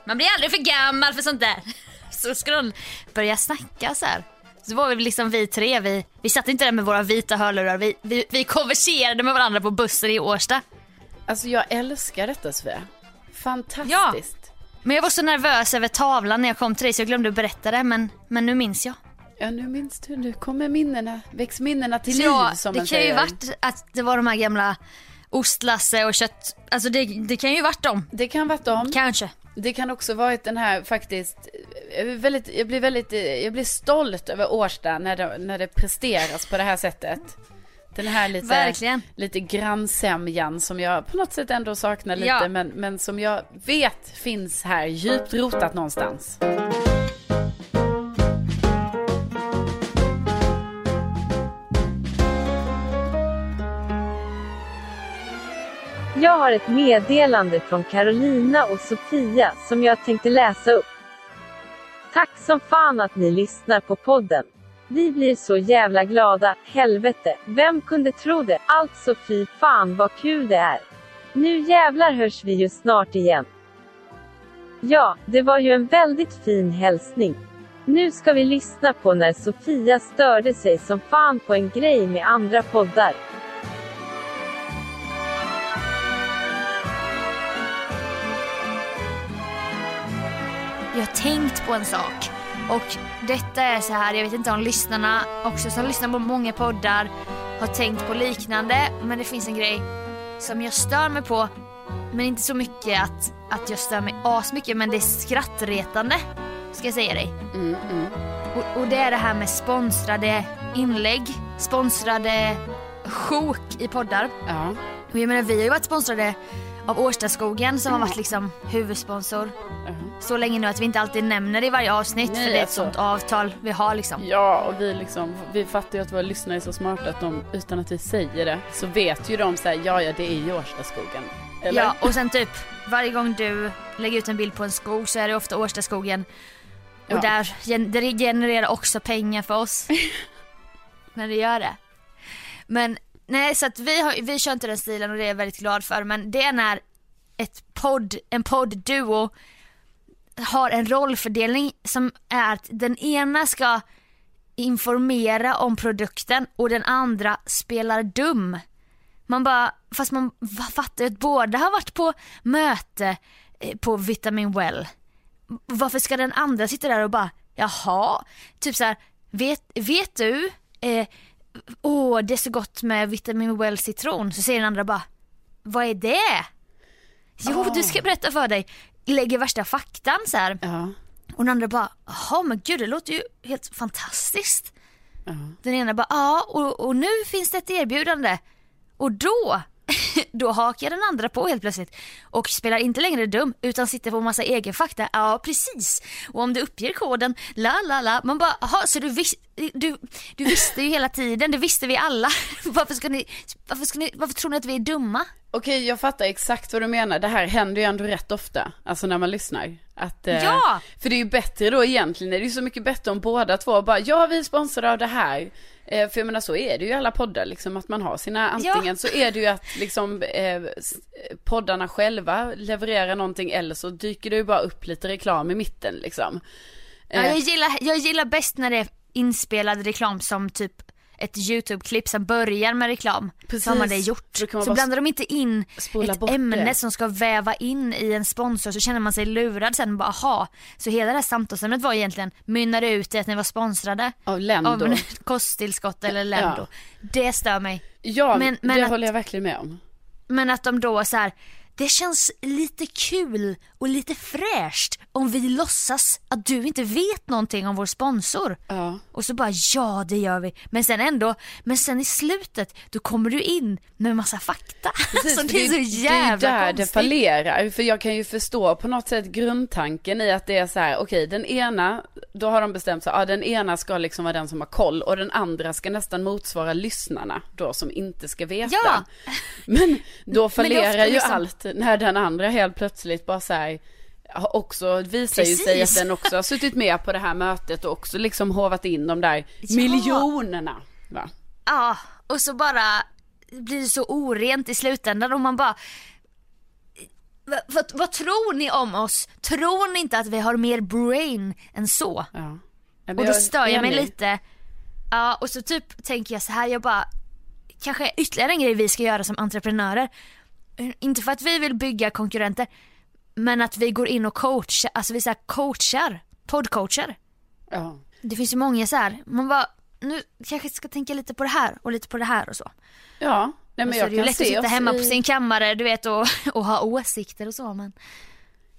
Man blir aldrig för gammal för sånt där. Så ska de börja snacka så här. Så var vi liksom vi tre, vi, vi satt inte där med våra vita hörlurar, vi, vi, vi konverserade med varandra på bussen i Årsta. Alltså jag älskar detta Svea. Fantastiskt. Men jag var så nervös över tavlan när jag kom till dig så jag glömde att berätta det men, men nu minns jag. Ja. nu minns du, nu kommer minnena, väcks minnena till liv ja, som det man kan ju säger. varit att det var de här gamla ostlasse och kött, alltså det, det kan ju varit dem. Det kan varit dem. Kanske. Det kan också varit den här faktiskt, jag, är väldigt, jag blir väldigt, jag blir stolt över Årsta när det, när det presteras på det här sättet. Den här lite, Verkligen. lite grannsämjan som jag på något sätt ändå saknar lite Ja. men, men som jag vet finns här djupt rotat någonstans. Jag har ett meddelande från Carolina och Sofia som jag tänkte läsa upp. Tack som fan att ni lyssnar på podden. Vi blir så jävla glada, helvete, vem kunde tro det? Alltså fy fan vad kul det är. Nu jävlar hörs vi ju snart igen. Ja, det var ju en väldigt fin hälsning. Nu ska vi lyssna på när Sofia störde sig som fan på en grej med andra poddar. Jag har tänkt på en sak. Och detta är så här, jag vet inte om lyssnarna också som lyssnar på många poddar har tänkt på liknande. Men det finns en grej som jag stör mig på. Men inte så mycket att, att jag stör mig asmycket men det är skrattretande. Ska jag säga dig. Mm, mm. Och, och det är det här med sponsrade inlägg, sponsrade sjok i poddar. Ja, Och jag menar vi har ju varit sponsrade av Årstaskogen som har varit liksom huvudsponsor. Så länge nu att vi inte alltid nämner det i varje avsnitt Nej, för det är ett alltså. sånt avtal vi har liksom. Ja, och vi liksom, vi fattar ju att våra lyssnare är så smarta att de, utan att vi säger det, så vet ju de såhär, ja ja det är ju Årstaskogen. Eller? Ja och sen typ varje gång du lägger ut en bild på en skog så är det ofta Årstaskogen. Och Ja. där, det genererar också pengar för oss. När det gör det. Men nej så att vi, har, vi kör inte den stilen och det är jag väldigt glad för men det är när ett podd, en poddduo har en rollfördelning som är att den ena ska informera om produkten och den andra spelar dum. Man bara, fast man fattar ju att båda har varit på möte eh, på Vitamin Well. Varför ska den andra sitta där och bara, jaha, typ så här, vet, vet du, eh, åh det är så gott med Vitamin Well citron. Så säger den andra bara, vad är det? Jo, du ska berätta för dig. Lägger värsta faktan så här. Ja. Och den andra bara, jaha men gud det låter ju helt fantastiskt. Ja. Den ena bara, ja och, och nu finns det ett erbjudande. Och då, då hakar den andra på helt plötsligt. Och spelar inte längre dum utan sitter på massa egen fakta. Ja precis. Och om du uppger koden, la la la. Man bara, jaha så du, vis, du, du visste ju hela tiden, det visste vi alla. Varför, ska ni, varför, ska ni, varför tror ni att vi är dumma? Okej, jag fattar exakt vad du menar. Det här händer ju ändå rätt ofta, alltså när man lyssnar. Att, eh, Ja! För det är ju bättre då egentligen, det är ju så mycket bättre om båda två bara, ja vi är sponsrade av det här. Eh, för jag menar så är det ju i alla poddar, liksom att man har sina, antingen så är det ju att liksom eh, s- poddarna själva levererar någonting eller så dyker det ju bara upp lite reklam i mitten liksom. Ja, Eh, jag, gillar, jag gillar bäst när det är inspelad reklam som typ ett YouTube-klipp som börjar med reklam. Precis. Så har man det gjort. Man Så blandar de inte in ett ämne det. som ska väva in i en sponsor så känner man sig lurad sen bara aha. Så hela det här samtalsämnet var egentligen mynnade ut i att ni var sponsrade Av Lendo. av kosttillskott eller Lendo. Ja. Det stör mig. Ja, men- men det att- håller jag verkligen med om. Men att de då så här, det känns lite kul och lite fräscht om vi låtsas att du inte vet någonting om vår sponsor. Ja. Och så bara ja det gör vi. Men sen ändå, men sen i slutet då kommer du in med massa fakta. Precis, som för det är så jävla Det är där det konstigt. fallerar. För jag kan ju förstå på något sätt grundtanken i att det är så här, okej den ena, då har de bestämt sig, ja den ena ska liksom vara den som har koll och den andra ska nästan motsvara lyssnarna då som inte ska veta. Ja. Men då fallerar ju liksom- allt när den andra helt plötsligt bara så här, också visar ju sig Precis. att den också har suttit med på det här mötet och också liksom hovat in de där Ja. miljonerna. Va? Ja, och så bara blir det så orent i slutändan och man bara vad, vad, tror ni om oss? Tror ni inte att vi har mer brain än så? Ja. Och då stör jag mig lite. Ja och så typ tänker jag så här, jag bara kanske ytterligare en grej vi ska göra som entreprenörer. Inte för att vi vill bygga konkurrenter men att vi går in och coachar, alltså vi så coachar, poddcoachar. Ja. Det finns ju många så här, man bara nu kanske ska tänka lite på det här och lite på det här och så. Ja, nej men jag är det ju kan lätt att se sitta hemma i... på sin kammare du vet och, och ha åsikter och så men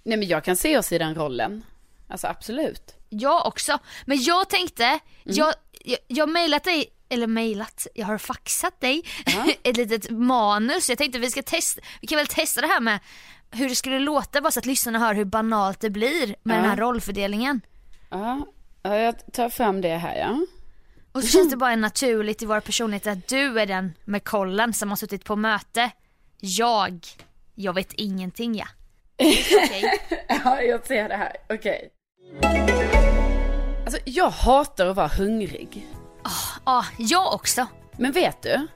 Nej men jag kan se oss i den rollen. Alltså absolut. Jag också. Men jag tänkte, Mm. jag, jag, jag mejlat dig, eller mejlat, jag har faxat dig Ja. ett litet manus. Jag tänkte vi ska testa, vi kan väl testa det här med hur det skulle låta bara så att lyssnarna hör hur banalt det blir med Ja. den här rollfördelningen. Ja, ja, jag tar fram det här ja. Och så känns det bara naturligt i vår personlighet att du är den med kollen som har suttit på möte. Jag, jag vet ingenting ja. Okej. Ja, jag ser det här. Okej. Alltså jag hatar att vara hungrig. Ja, jag också. Men vet du?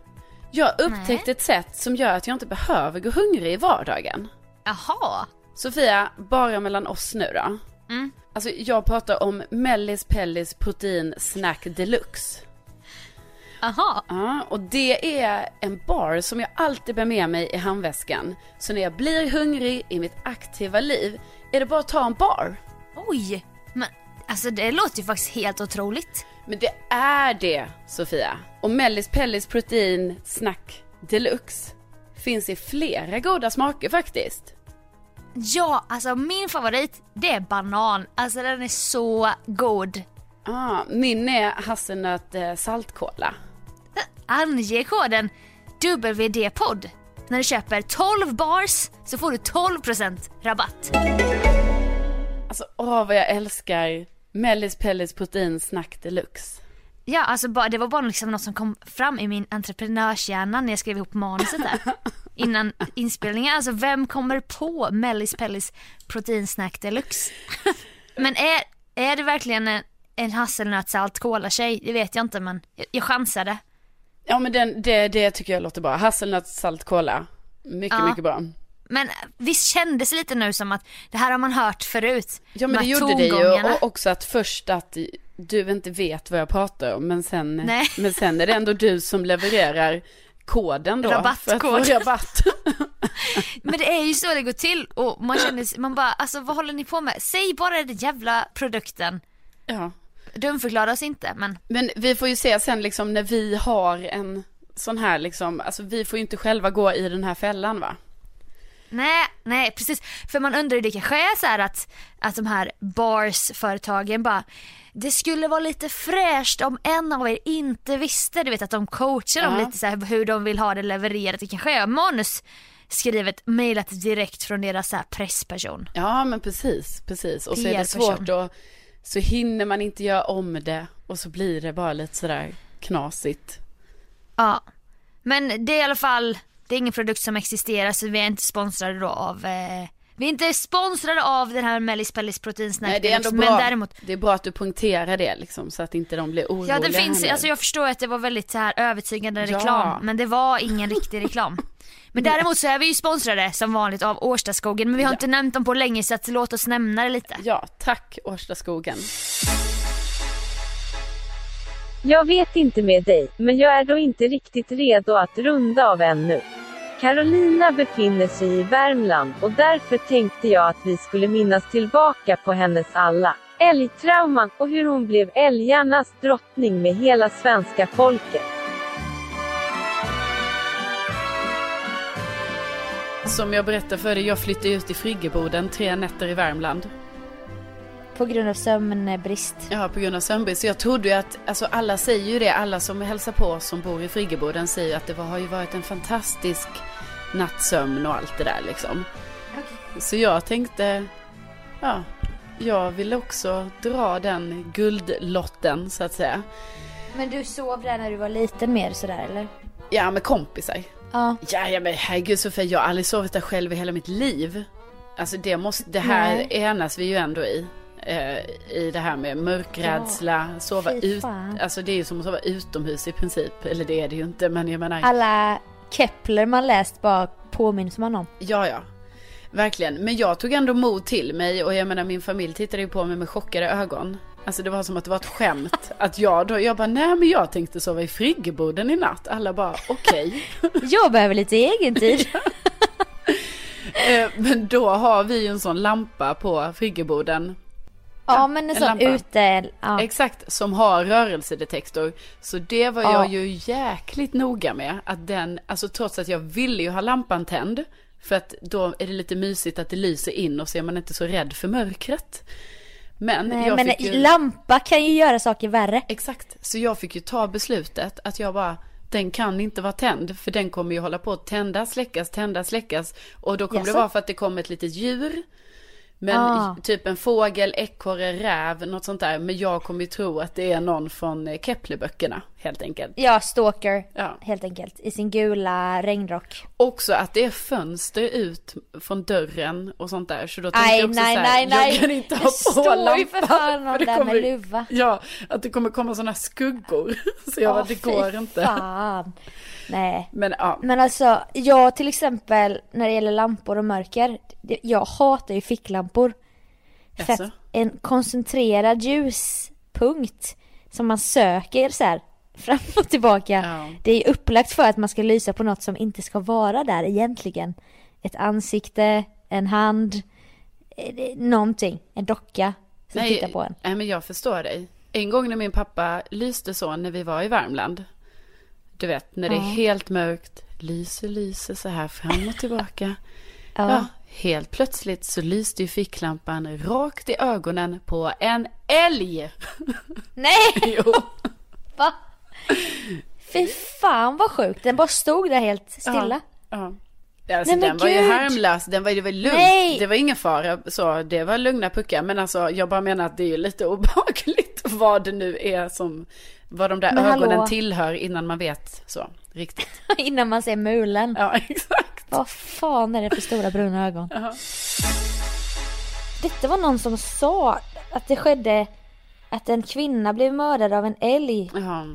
Jag har upptäckt ett sätt som gör att jag inte behöver gå hungrig i vardagen. Jaha. Sofia, bara mellan oss nu då. Mm. Alltså jag pratar om Mellis Pellis Protein Snack Deluxe. Jaha. Ja, och det är en bar som jag alltid bär med mig i handväskan. Så när jag blir hungrig i mitt aktiva liv är det bara att ta en bar. Oj. Men alltså det låter ju faktiskt helt otroligt. Men det är det, Sofia. Och Mellis Pellis Protein Snack Deluxe finns i flera goda smaker faktiskt. Ja, alltså min favorit det är banan. Alltså den är så god. Ah, min är hasselnöt eh, saltkola. Ange koden WD-podd när du köper 12 bars så får du 12% rabatt. Alltså åh vad jag älskar Mellis Pellis proteinsnack deluxe. Ja, alltså bara, det var bara liksom något som kom fram i min entreprenörshjärna när jag skrev ihop manuset där. Innan inspelningen. Alltså vem kommer på Mellis Pellis proteinsnack deluxe? Men är, är det verkligen en, en hasselnötssalt tjej Det vet jag inte men jag, jag chansade. Ja men den, det, det tycker jag låter bra. Hasselnöt salt cola. Mycket, Ja. mycket bra. Men visst kändes det lite nu som att det här har man hört förut. Ja men De det gjorde det ju och också att först att du inte vet vad jag pratar om men sen, Nej. men sen är det ändå du som levererar koden då. För att få rabatt. Men det är ju så det går till och man känner, man bara, alltså vad håller ni på med? Säg bara den jävla produkten. ja. Dumförklara oss inte men Men vi får ju se sen liksom när vi har en sån här liksom, alltså vi får ju inte själva gå i den här fällan va? Nej, nej precis. För man undrar ju, det kanske är så här att, att de här bars-företagen bara det skulle vara lite fräscht om en av er inte visste, du vet att de coachar dem Ja. lite så här hur de vill ha det levererat. Det kanske är manus skrivet, mejlat direkt från deras så pressperson. Ja men precis, precis. Och så är det svårt att, så hinner man inte göra om det och så blir det bara lite sådär knasigt. Ja. Men det är i alla fall, det är ingen produkt som existerar så vi är inte sponsrade då av eh, vi är inte sponsrade av den här Mellis Pellis proteinsnack Nej det är ändå Deluxe, bra, men däremot det är bra att du poängterar det liksom så att inte de blir oroliga Ja det finns, här alltså jag förstår att det var väldigt så här övertygande Ja. reklam men det var ingen riktig reklam. Men däremot så är vi ju sponsrade som vanligt av Årstaskogen men vi har Ja. inte nämnt dem på länge så att låt oss nämna det lite. Ja, tack Årstaskogen. Jag vet inte med dig, men jag är då inte riktigt redo att runda av ännu. Carolina befinner sig i Värmland och därför tänkte jag att vi skulle minnas tillbaka på hennes alla älgtrauman och hur hon blev älgarnas drottning med hela svenska folket. Som jag berättade för dig, jag flyttade ut i friggeboden tre nätter i Värmland. På grund av sömnbrist. Ja, på grund av sömnbrist. Jag trodde ju att, alltså alla säger ju det, alla som hälsar på oss som bor i friggeboden säger att det var, har ju varit en fantastisk nattsömn och allt det där liksom. Så jag tänkte, ja, jag vill också dra den guldlotten så att säga. Men du sov där när du var liten mer sådär eller? Ja, med kompisar. Ja. Ja, ja men herregud Sofia, jag har aldrig sovit där själv i hela mitt liv. Alltså det måste, det här Nej. enas vi ju ändå i. Eh, I det här med mörkrädsla, sova fy ut, alltså det är ju som att sova utomhus i princip. Eller det är det ju inte, men jag menar, Alla Kepler man läst bara påminns man om. ja ja. Verkligen, men jag tog ändå mod till mig och jag menar min familj tittade ju på mig med chockade ögon. Alltså det var som att det var ett skämt. Att jag då, jag bara nej men jag tänkte sova i friggeboden i natt. Alla bara okej. Jag behöver lite egen tid. Eh, Men då har vi ju en sån lampa på friggeboden. Ja men en en sån ute, ja. Exakt, som har rörelsedetektor. Så det var Ja. jag ju jäkligt noga med. Att den, alltså trots att jag ville ju ha lampan tänd. För att då är det lite mysigt att det lyser in och så är man inte så rädd för mörkret. Men Nej, men ju... lampa kan ju göra saker värre. Exakt, så jag fick ju ta beslutet att jag bara, den kan inte vara tänd, för den kommer ju hålla på att tända, släckas, tända, släckas. Och då kommer det Jaså? vara för att det kommer ett litet djur. Men Ah. typ en fågel, ekorre, räv, något sånt där. Men jag kommer ju tro att det är någon från eh, Keplerböckerna, helt enkelt. Ja, stalker. Ja. Helt enkelt. I sin gula regnrock. Också att det är fönster ut från dörren och sånt där. Så då tänkte jag också nej, så här, nej, nej. jag kan inte Det ha på står ju lampan. för fan någon det där med luva. Ja, att det kommer komma sådana skuggor. Så jag bara, det går inte. Fan. Nej. Men ja, Men alltså, jag till exempel när det gäller lampor och mörker. det- Jag hatar ju ficklampor. För Jaså? att en koncentrerad ljuspunkt som man söker så här fram och tillbaka. Ja. Det är upplagt för att man ska lysa på något som inte ska vara där egentligen. Ett ansikte, en hand, eh, någonting, en docka som tittar på en. Nej, men jag förstår dig. En gång när min pappa lyste så när vi var i Värmland. Du vet, när det är Ja. helt mörkt, lyser, lyser så här fram och tillbaka. Ja. Ja, helt plötsligt så lyste ju ficklampan rakt i ögonen på en älg. Nej! Jo. Va? Fy fan vad sjukt, den bara stod där helt stilla. Ja. Alltså, Nej, den var ju harmlös, den var, det var lugnt. Nej. Det var ingen fara, så det var lugna puckar. Men alltså jag bara menar att det är lite obehagligt vad det nu är som, vad de där Men ögonen hallå. tillhör innan man vet så riktigt. Innan man ser mulen. Ja, exakt. Vad fan är det för stora bruna ögon? Detta var någon som sa att det skedde att en kvinna blev mördad av en älg. Ja,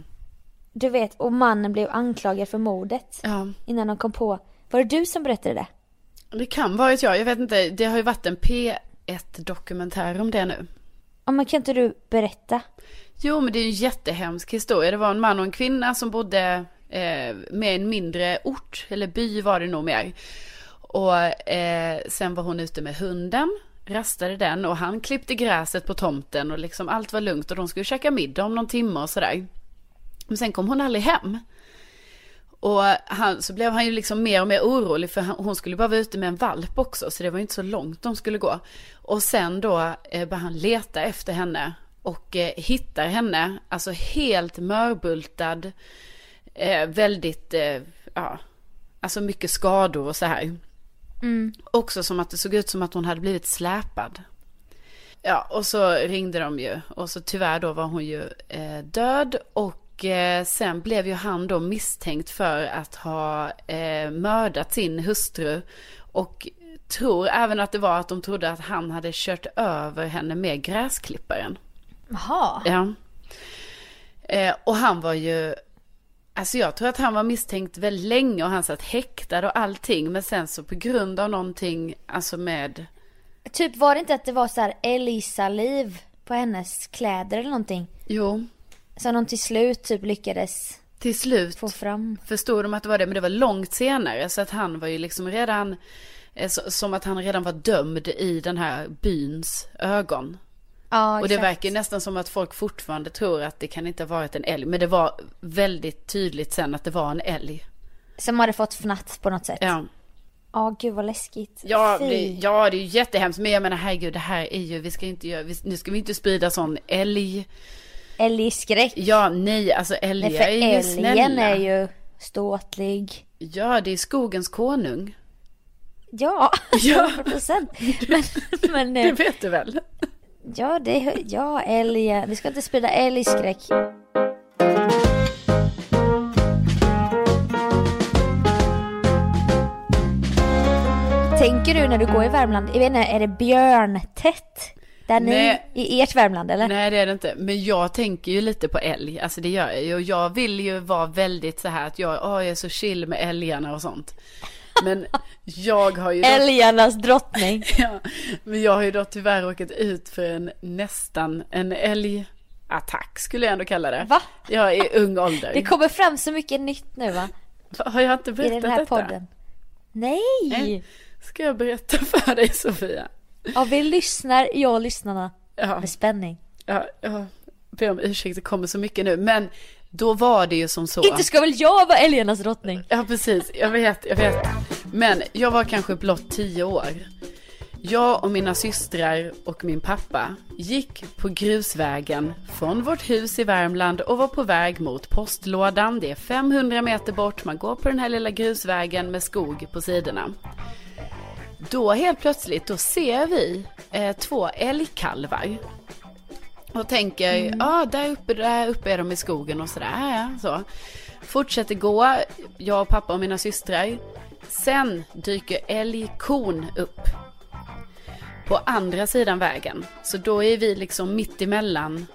Du vet, och mannen blev anklagad för mordet. ja. Innan de kom på. Var det du som berättade det? Det kan varit jag, jag vet inte. Det har ju varit en P1-dokumentär om det nu. Ja men kan inte du berätta? Jo, men det är en jättehemsk historia. Det var en man och en kvinna som bodde eh, med en mindre ort, eller by var det nog mer. Och eh, sen var hon ute med hunden, rastade den och han klippte gräset på tomten och liksom allt var lugnt och de skulle käka middag om någon timme och sådär. Men sen kom hon aldrig hem. Och han, så blev han ju liksom mer och mer orolig för han, hon skulle bara vara ute med en valp också så det var ju inte så långt de skulle gå. Och sen då eh, började han leta efter henne och eh, hittar henne, alltså helt mörbultad, eh, väldigt, eh, ja, alltså mycket skador och så här. Också som att det såg ut som att hon hade blivit släpad. Ja, och så ringde de ju och så tyvärr då var hon ju eh, död och eh, sen blev ju han då misstänkt för att ha eh, mördat sin hustru och tror även att det var att de trodde att han hade kört över henne med gräsklipparen. Jaha. Ja. Eh, och han var ju, alltså jag tror att han var misstänkt väldigt länge och han satt häktad och allting. Men sen så på grund av någonting, alltså med, Typ var det inte att det var så här älgsaliv på hennes kläder eller någonting? jo, Så de till slut typ lyckades till slut få fram. förstod de att det var det. Men det var långt senare. Så att han var ju liksom redan, eh, som att han redan var dömd i den här byns ögon. Ja, Och det verkar ju nästan som att folk fortfarande tror att det kan inte ha varit en älg. Men det var väldigt tydligt sen att det var en älg. Som hade fått fnatt på något sätt. Ja. Ja, gud vad läskigt. Ja, det, ja, det är ju jättehemskt. Men jag menar, herregud, det här är ju, vi ska inte göra, vi, nu ska vi inte sprida sån älg. Älgskräck. Ja, nej, alltså Nej, älgar för är ju älgen snälla. är ju ståtlig. Ja, det är skogens konung. Ja, Ja. 100 procent. Men, men Det eh, vet du väl? ja, det, ja, älgen. Vi ska inte sprida älgskräck. Tänker du när du går i Värmland, jag vet inte, är det björntätt? Där ni, Nej. i ert Värmland eller? Nej, det är det inte. Men jag tänker ju lite på älg. Alltså det gör jag ju. Och jag vill ju vara väldigt så här att jag, åh, jag är så chill med älgarna och sånt. Men jag har ju... då- Älgarnas drottning. Ja, men jag har ju då tyvärr råkat ut för en nästan en älgattack skulle jag ändå kalla det. Va? Ja, i ung ålder. Det kommer fram så mycket nytt nu va? Har jag inte I berättat den här detta? podden. Nej! Nej. Ska jag berätta för dig Sofia? Ja, vi lyssnar, jag och lyssnarna, Ja, med spänning. ja, ja. Ber om ursäkt, det kommer så mycket nu. Men då var det ju som så. Inte ska väl jag vara älgarnas drottning? Ja, precis. Jag vet, jag vet. Men jag var kanske blott tio år. Jag och mina systrar och min pappa gick på grusvägen från vårt hus i Värmland och var på väg mot postlådan. Det är 500 meter bort. Man går på den här lilla grusvägen med skog på sidorna. Då helt plötsligt, då ser vi eh, två älgkalvar. Och tänker, ja ah, där, uppe, där uppe är de i skogen och sådär. Ja, så. Fortsätter gå, jag och pappa och mina systrar. Sen dyker älgkon upp. På andra sidan vägen. Så då är vi liksom mitt emellan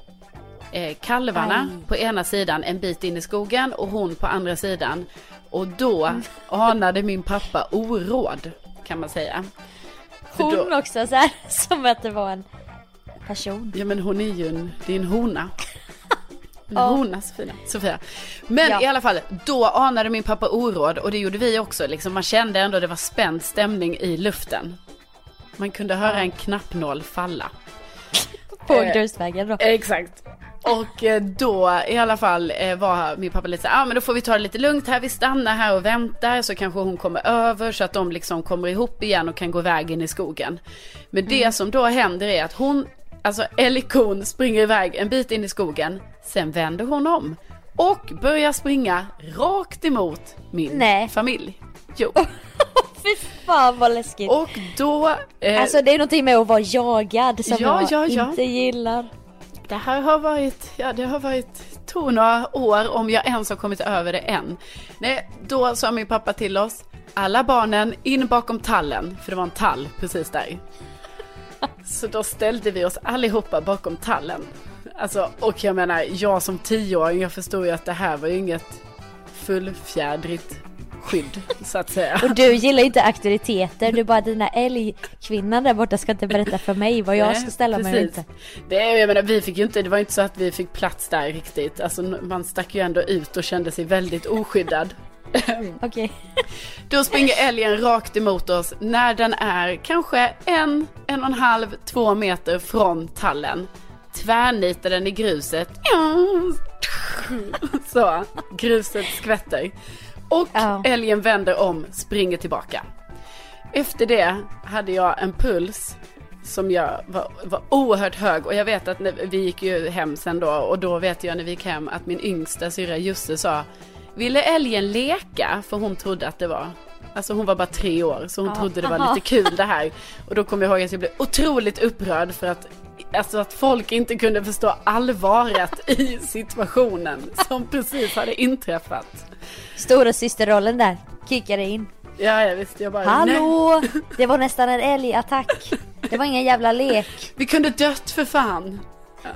eh, kalvarna på ena sidan en bit in i skogen och hon på andra sidan. Och då anade min pappa oråd kan man säga. Hon då- också så här, som att det var en person. Ja men hon är ju en, det är en hona. En Ja. hona Sofia. Sofia. Men Ja. i alla fall, då anade min pappa oråd och det gjorde vi också. Liksom, man kände ändå det var spänd stämning i luften. Man kunde höra en knappnål falla. På Eh, grusvägen då. Exakt. Och eh, då i alla fall eh, var min pappa lite så här, ah, men då får vi ta det lite lugnt här, vi stannar här och väntar så kanske hon kommer över så att de liksom kommer ihop igen och kan gå iväg in i skogen. Men det som då händer är att hon, alltså älgkon springer iväg en bit in i skogen, sen vänder hon om och börjar springa rakt emot min Nej. familj. Jo. Fy fan vad läskigt. Och då, eh, Alltså det är någonting med att vara jagad som Ja, jag ja, ja. inte gillar det här har varit, ja det har varit, tog några år om jag ens har kommit över det än. Nej, då sa min pappa till oss, alla barnen in bakom tallen, för det var en tall precis där. Så då ställde vi oss allihopa bakom tallen. Alltså, och jag menar, jag som tioåring, jag förstod ju att det här var ju inget fullfjädrigt skydd, så att säga. Och du gillar inte auktoriteter, du bara dina älgkvinnan där borta ska inte berätta för mig vad jag Nej, ska ställa mig och inte. Det, jag menar, vi fick ju inte, det var inte så att vi fick plats där riktigt. Alltså man stack ju ändå ut och kände sig väldigt oskyddad. Okej. Då springer älgen rakt emot oss när den är kanske en, en och en halv, två meter från tallen. Tvärnitar den i gruset. Så, gruset skvätter. Och Ja. älgen vänder om, springer tillbaka. Efter det hade jag en puls som jag var, var oerhört hög och jag vet att när, vi gick ju hem sen då och då vet jag när vi gick hem att min yngsta syrra Jussi sa Ville älgen leka? För hon trodde att det var Alltså hon var bara tre år så hon trodde det var lite kul det här. Och då kommer jag ihåg att jag blev otroligt upprörd för att Alltså att folk inte kunde förstå allvaret i situationen som precis hade inträffat. Stora systerrollen där kickade in. Ja, jag visste jag bara nej. Hallå! Det var nästan en älgattack. Det var ingen jävla lek. Vi kunde dött för fan. Ja.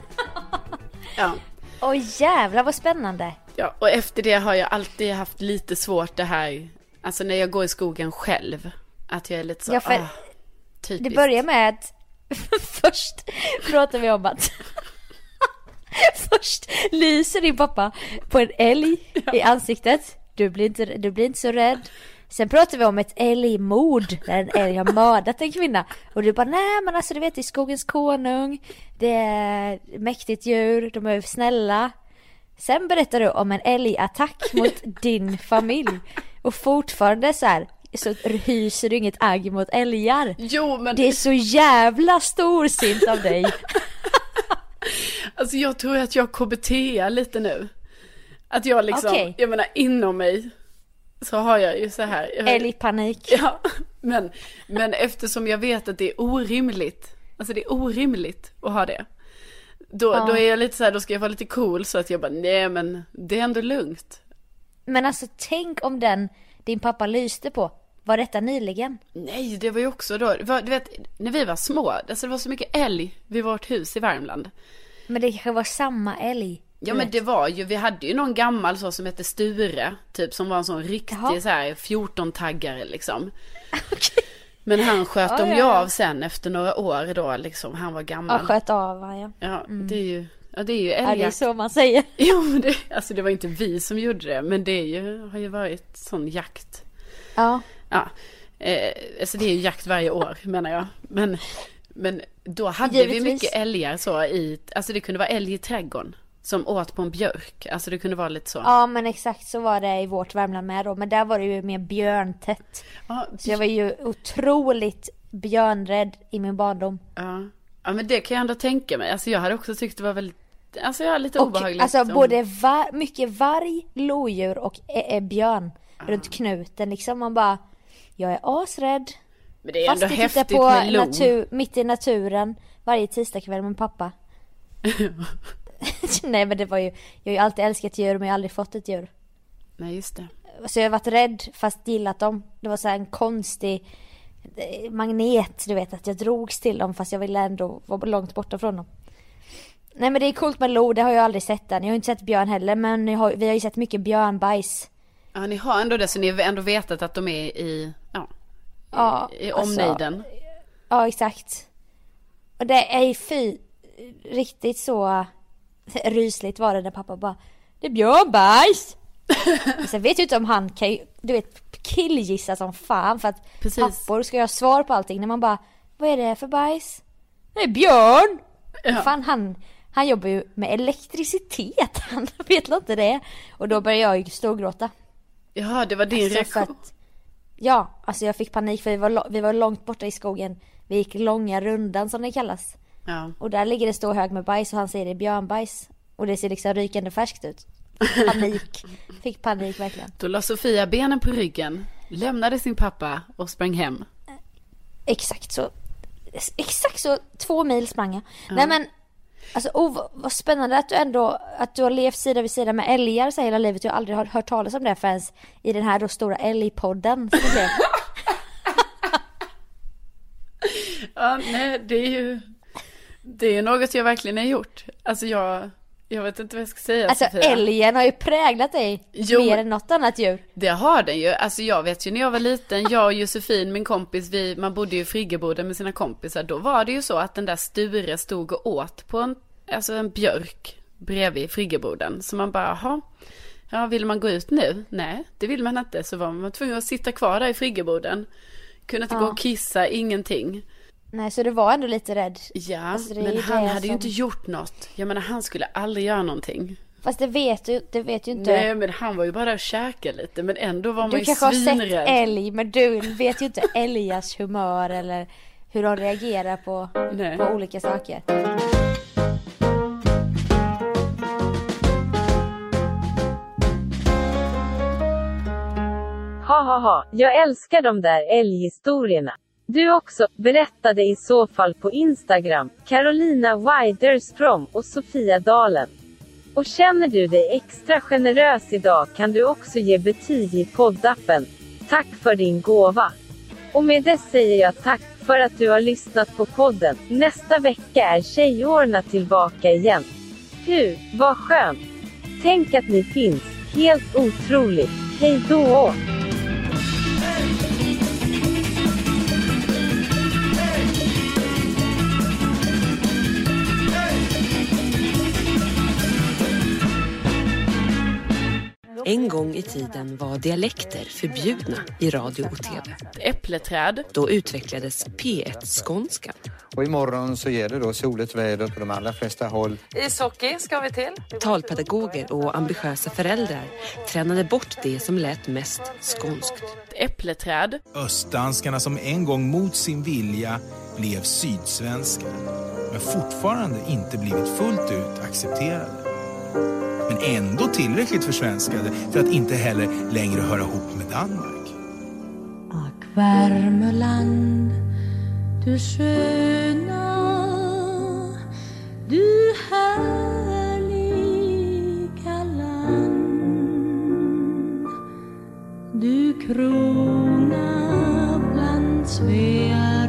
ja. Oj jävlar vad spännande. Ja, och efter det har jag alltid haft lite svårt det här, alltså när jag går i skogen själv. Att jag är lite så, Ja, för ah, typiskt. Det börjar med att först pratar vi om att först lyser din pappa på en älg i ansiktet. Du blir, inte, du blir inte så rädd. Sen pratar vi om ett älgmord där en älg har mördat en kvinna. Och du bara nej men alltså du vet det är skogens konung. Det är mäktigt djur, de är snälla. Sen berättar du om en älgattack mot din familj. Och fortfarande så här så hyser du inget agg mot älgar. Jo, men Det är så jävla storsint av dig. alltså jag tror att jag KBT lite nu. Att jag liksom, Okej. jag menar inom mig så har jag ju så här. Jag, Älgpanik. Ja, men, men eftersom jag vet att det är orimligt, alltså det är orimligt att ha det. Då, Ja. då är jag lite så här, då ska jag vara lite cool så att jag bara, nej men det är ändå lugnt. Men alltså tänk om den din pappa lyste på, var detta nyligen? Nej, det var ju också då, var, du vet, när vi var små, alltså det var så mycket älg vid vårt hus i Värmland. Men det kanske var samma älg. Ja men det var ju, vi hade ju någon gammal så som hette Sture, typ som var en sån riktig Jaha. så här 14-taggare liksom. Men han sköt Ja, dem ju ja. av sen efter några år då liksom, han var Ja, gammal. sköt av va, ja. Ja, det är ju, ja det är ju Ja, det är älgjakt. så man säger. Jo, men det, alltså det var inte vi som gjorde det, men det är ju, har ju varit sån jakt. Ja. Ja, eh, alltså det är ju jakt varje år menar jag. Men, men då hade vi Givetvis. mycket älgar så i, alltså det kunde vara älg i trädgården. Som åt på en björk, alltså det kunde vara lite så. Ja men exakt så var det i vårt Värmland med då. Men där var det ju mer björntätt. Ja, Så jag var ju otroligt björnrädd i min barndom. ja. ja, men det kan jag ändå tänka mig. Alltså jag hade också tyckt det var väldigt, alltså jag är lite Och obehagligt. alltså om- både var, mycket varg, lodjur och ä- ä- björn runt knuten liksom. Man bara, jag är asrädd. Men det är Fast ändå häftigt på med natur, mitt i naturen varje tisdagkväll med pappa. Nej men det var ju, jag har ju alltid älskat djur men jag har aldrig fått ett djur. Nej, just det. Så jag har varit rädd fast gillat dem. Det var så här en konstig eh, magnet, du vet att jag drogs till dem fast jag ville ändå vara långt borta från dem. Nej men det är coolt med lo, det har jag aldrig sett än. Jag har inte sett björn heller men har, vi har ju sett mycket björnbajs. Ja, ni har ändå det, så ni har ändå vetat att de är i, ja, Ja, i alltså, omnejden. Ja exakt. Och det är ju fy, riktigt så rysligt var det när pappa bara Det är björnbajs! Sen vet jag inte om han kan ju, du vet killgissa som fan för att Precis. pappor ska ju ha svar på allting när man bara Vad är det för bajs? Det är björn! Fan han, han jobbar ju med elektricitet, han vet inte det? Och då började jag ju storgråta. Ja, det var din Alltså, reaktion. att, ja, alltså jag fick panik för vi var, vi var långt borta i skogen. Vi gick långa rundan som det kallas. Ja. Och där ligger det stor hög med bajs och han säger det är björnbajs. Och det ser liksom rykande färskt ut. Panik. Fick panik verkligen. Då la Sofia benen på ryggen. lämnade sin pappa och sprang hem. Exakt så. Exakt så, två mil sprang jag. Nej men, alltså oh, vad, spännande att du ändå, att du har levt sida vid sida med älgar så hela livet. Jag har aldrig hört talas om det förrän i den här då stora älgpodden som det blev. Ja, nej, det är ju, det är något jag verkligen har gjort. Alltså jag, jag vet inte vad jag ska säga Alltså Sofia. älgen har ju präglat dig Jo. mer än något annat djur. Det har den ju. Alltså jag vet ju när jag var liten, jag och Josefin, min kompis, vi, man bodde ju i Friggeboden med sina kompisar. Då var det ju så att den där Sture stod och åt på en, alltså en björk bredvid Friggeboden. Så man bara, jaha, ja vill man gå ut nu? Nej, det vill man inte. Så var man tvungen att sitta kvar där i Friggeboden. Kunde inte gå och kissa, ingenting. Nej så du var ändå lite rädd. Ja, Alltså, men ju han hade ju som- inte gjort något. Jag menar, han skulle aldrig göra någonting. Fast det vet du, det vet ju inte. Nej, men han var ju bara där och käkade lite. Men ändå var man Du ju kanske har sett svinrädd. älg men du vet ju inte älgars humör eller hur de reagerar på, Nej. på olika saker. Ha ha ha, jag älskar de där älghistorierna. Du också, berättade i så fall på Instagram, Carolina Widerström och Sofia Dalen. Och känner du dig extra generös idag kan du också ge betyg i poddappen. Tack för din gåva. Och med det säger jag tack för att du har lyssnat på podden. Nästa vecka är Tjejorna tillbaka igen. Gud, vad skönt! Tänk att ni finns. Helt otroligt. Hej då! En gång i tiden var dialekter förbjudna i radio och tv. Äppleträd. Då utvecklades P1-skånskan. Och imorgon så ger det då soligt väder på de allra flesta håll. Ishockey ska vi till. Talpedagoger och ambitiösa föräldrar tränade bort det som lät mest skånskt. Äppleträd. Östdanskarna som en gång mot sin vilja blev sydsvenskar men fortfarande inte blivit fullt ut accepterade. Men ändå tillräckligt försvenskade för att inte heller längre höra ihop med Danmark. Ack Värmeland, du sköna, du härliga land. Du krona bland Svea.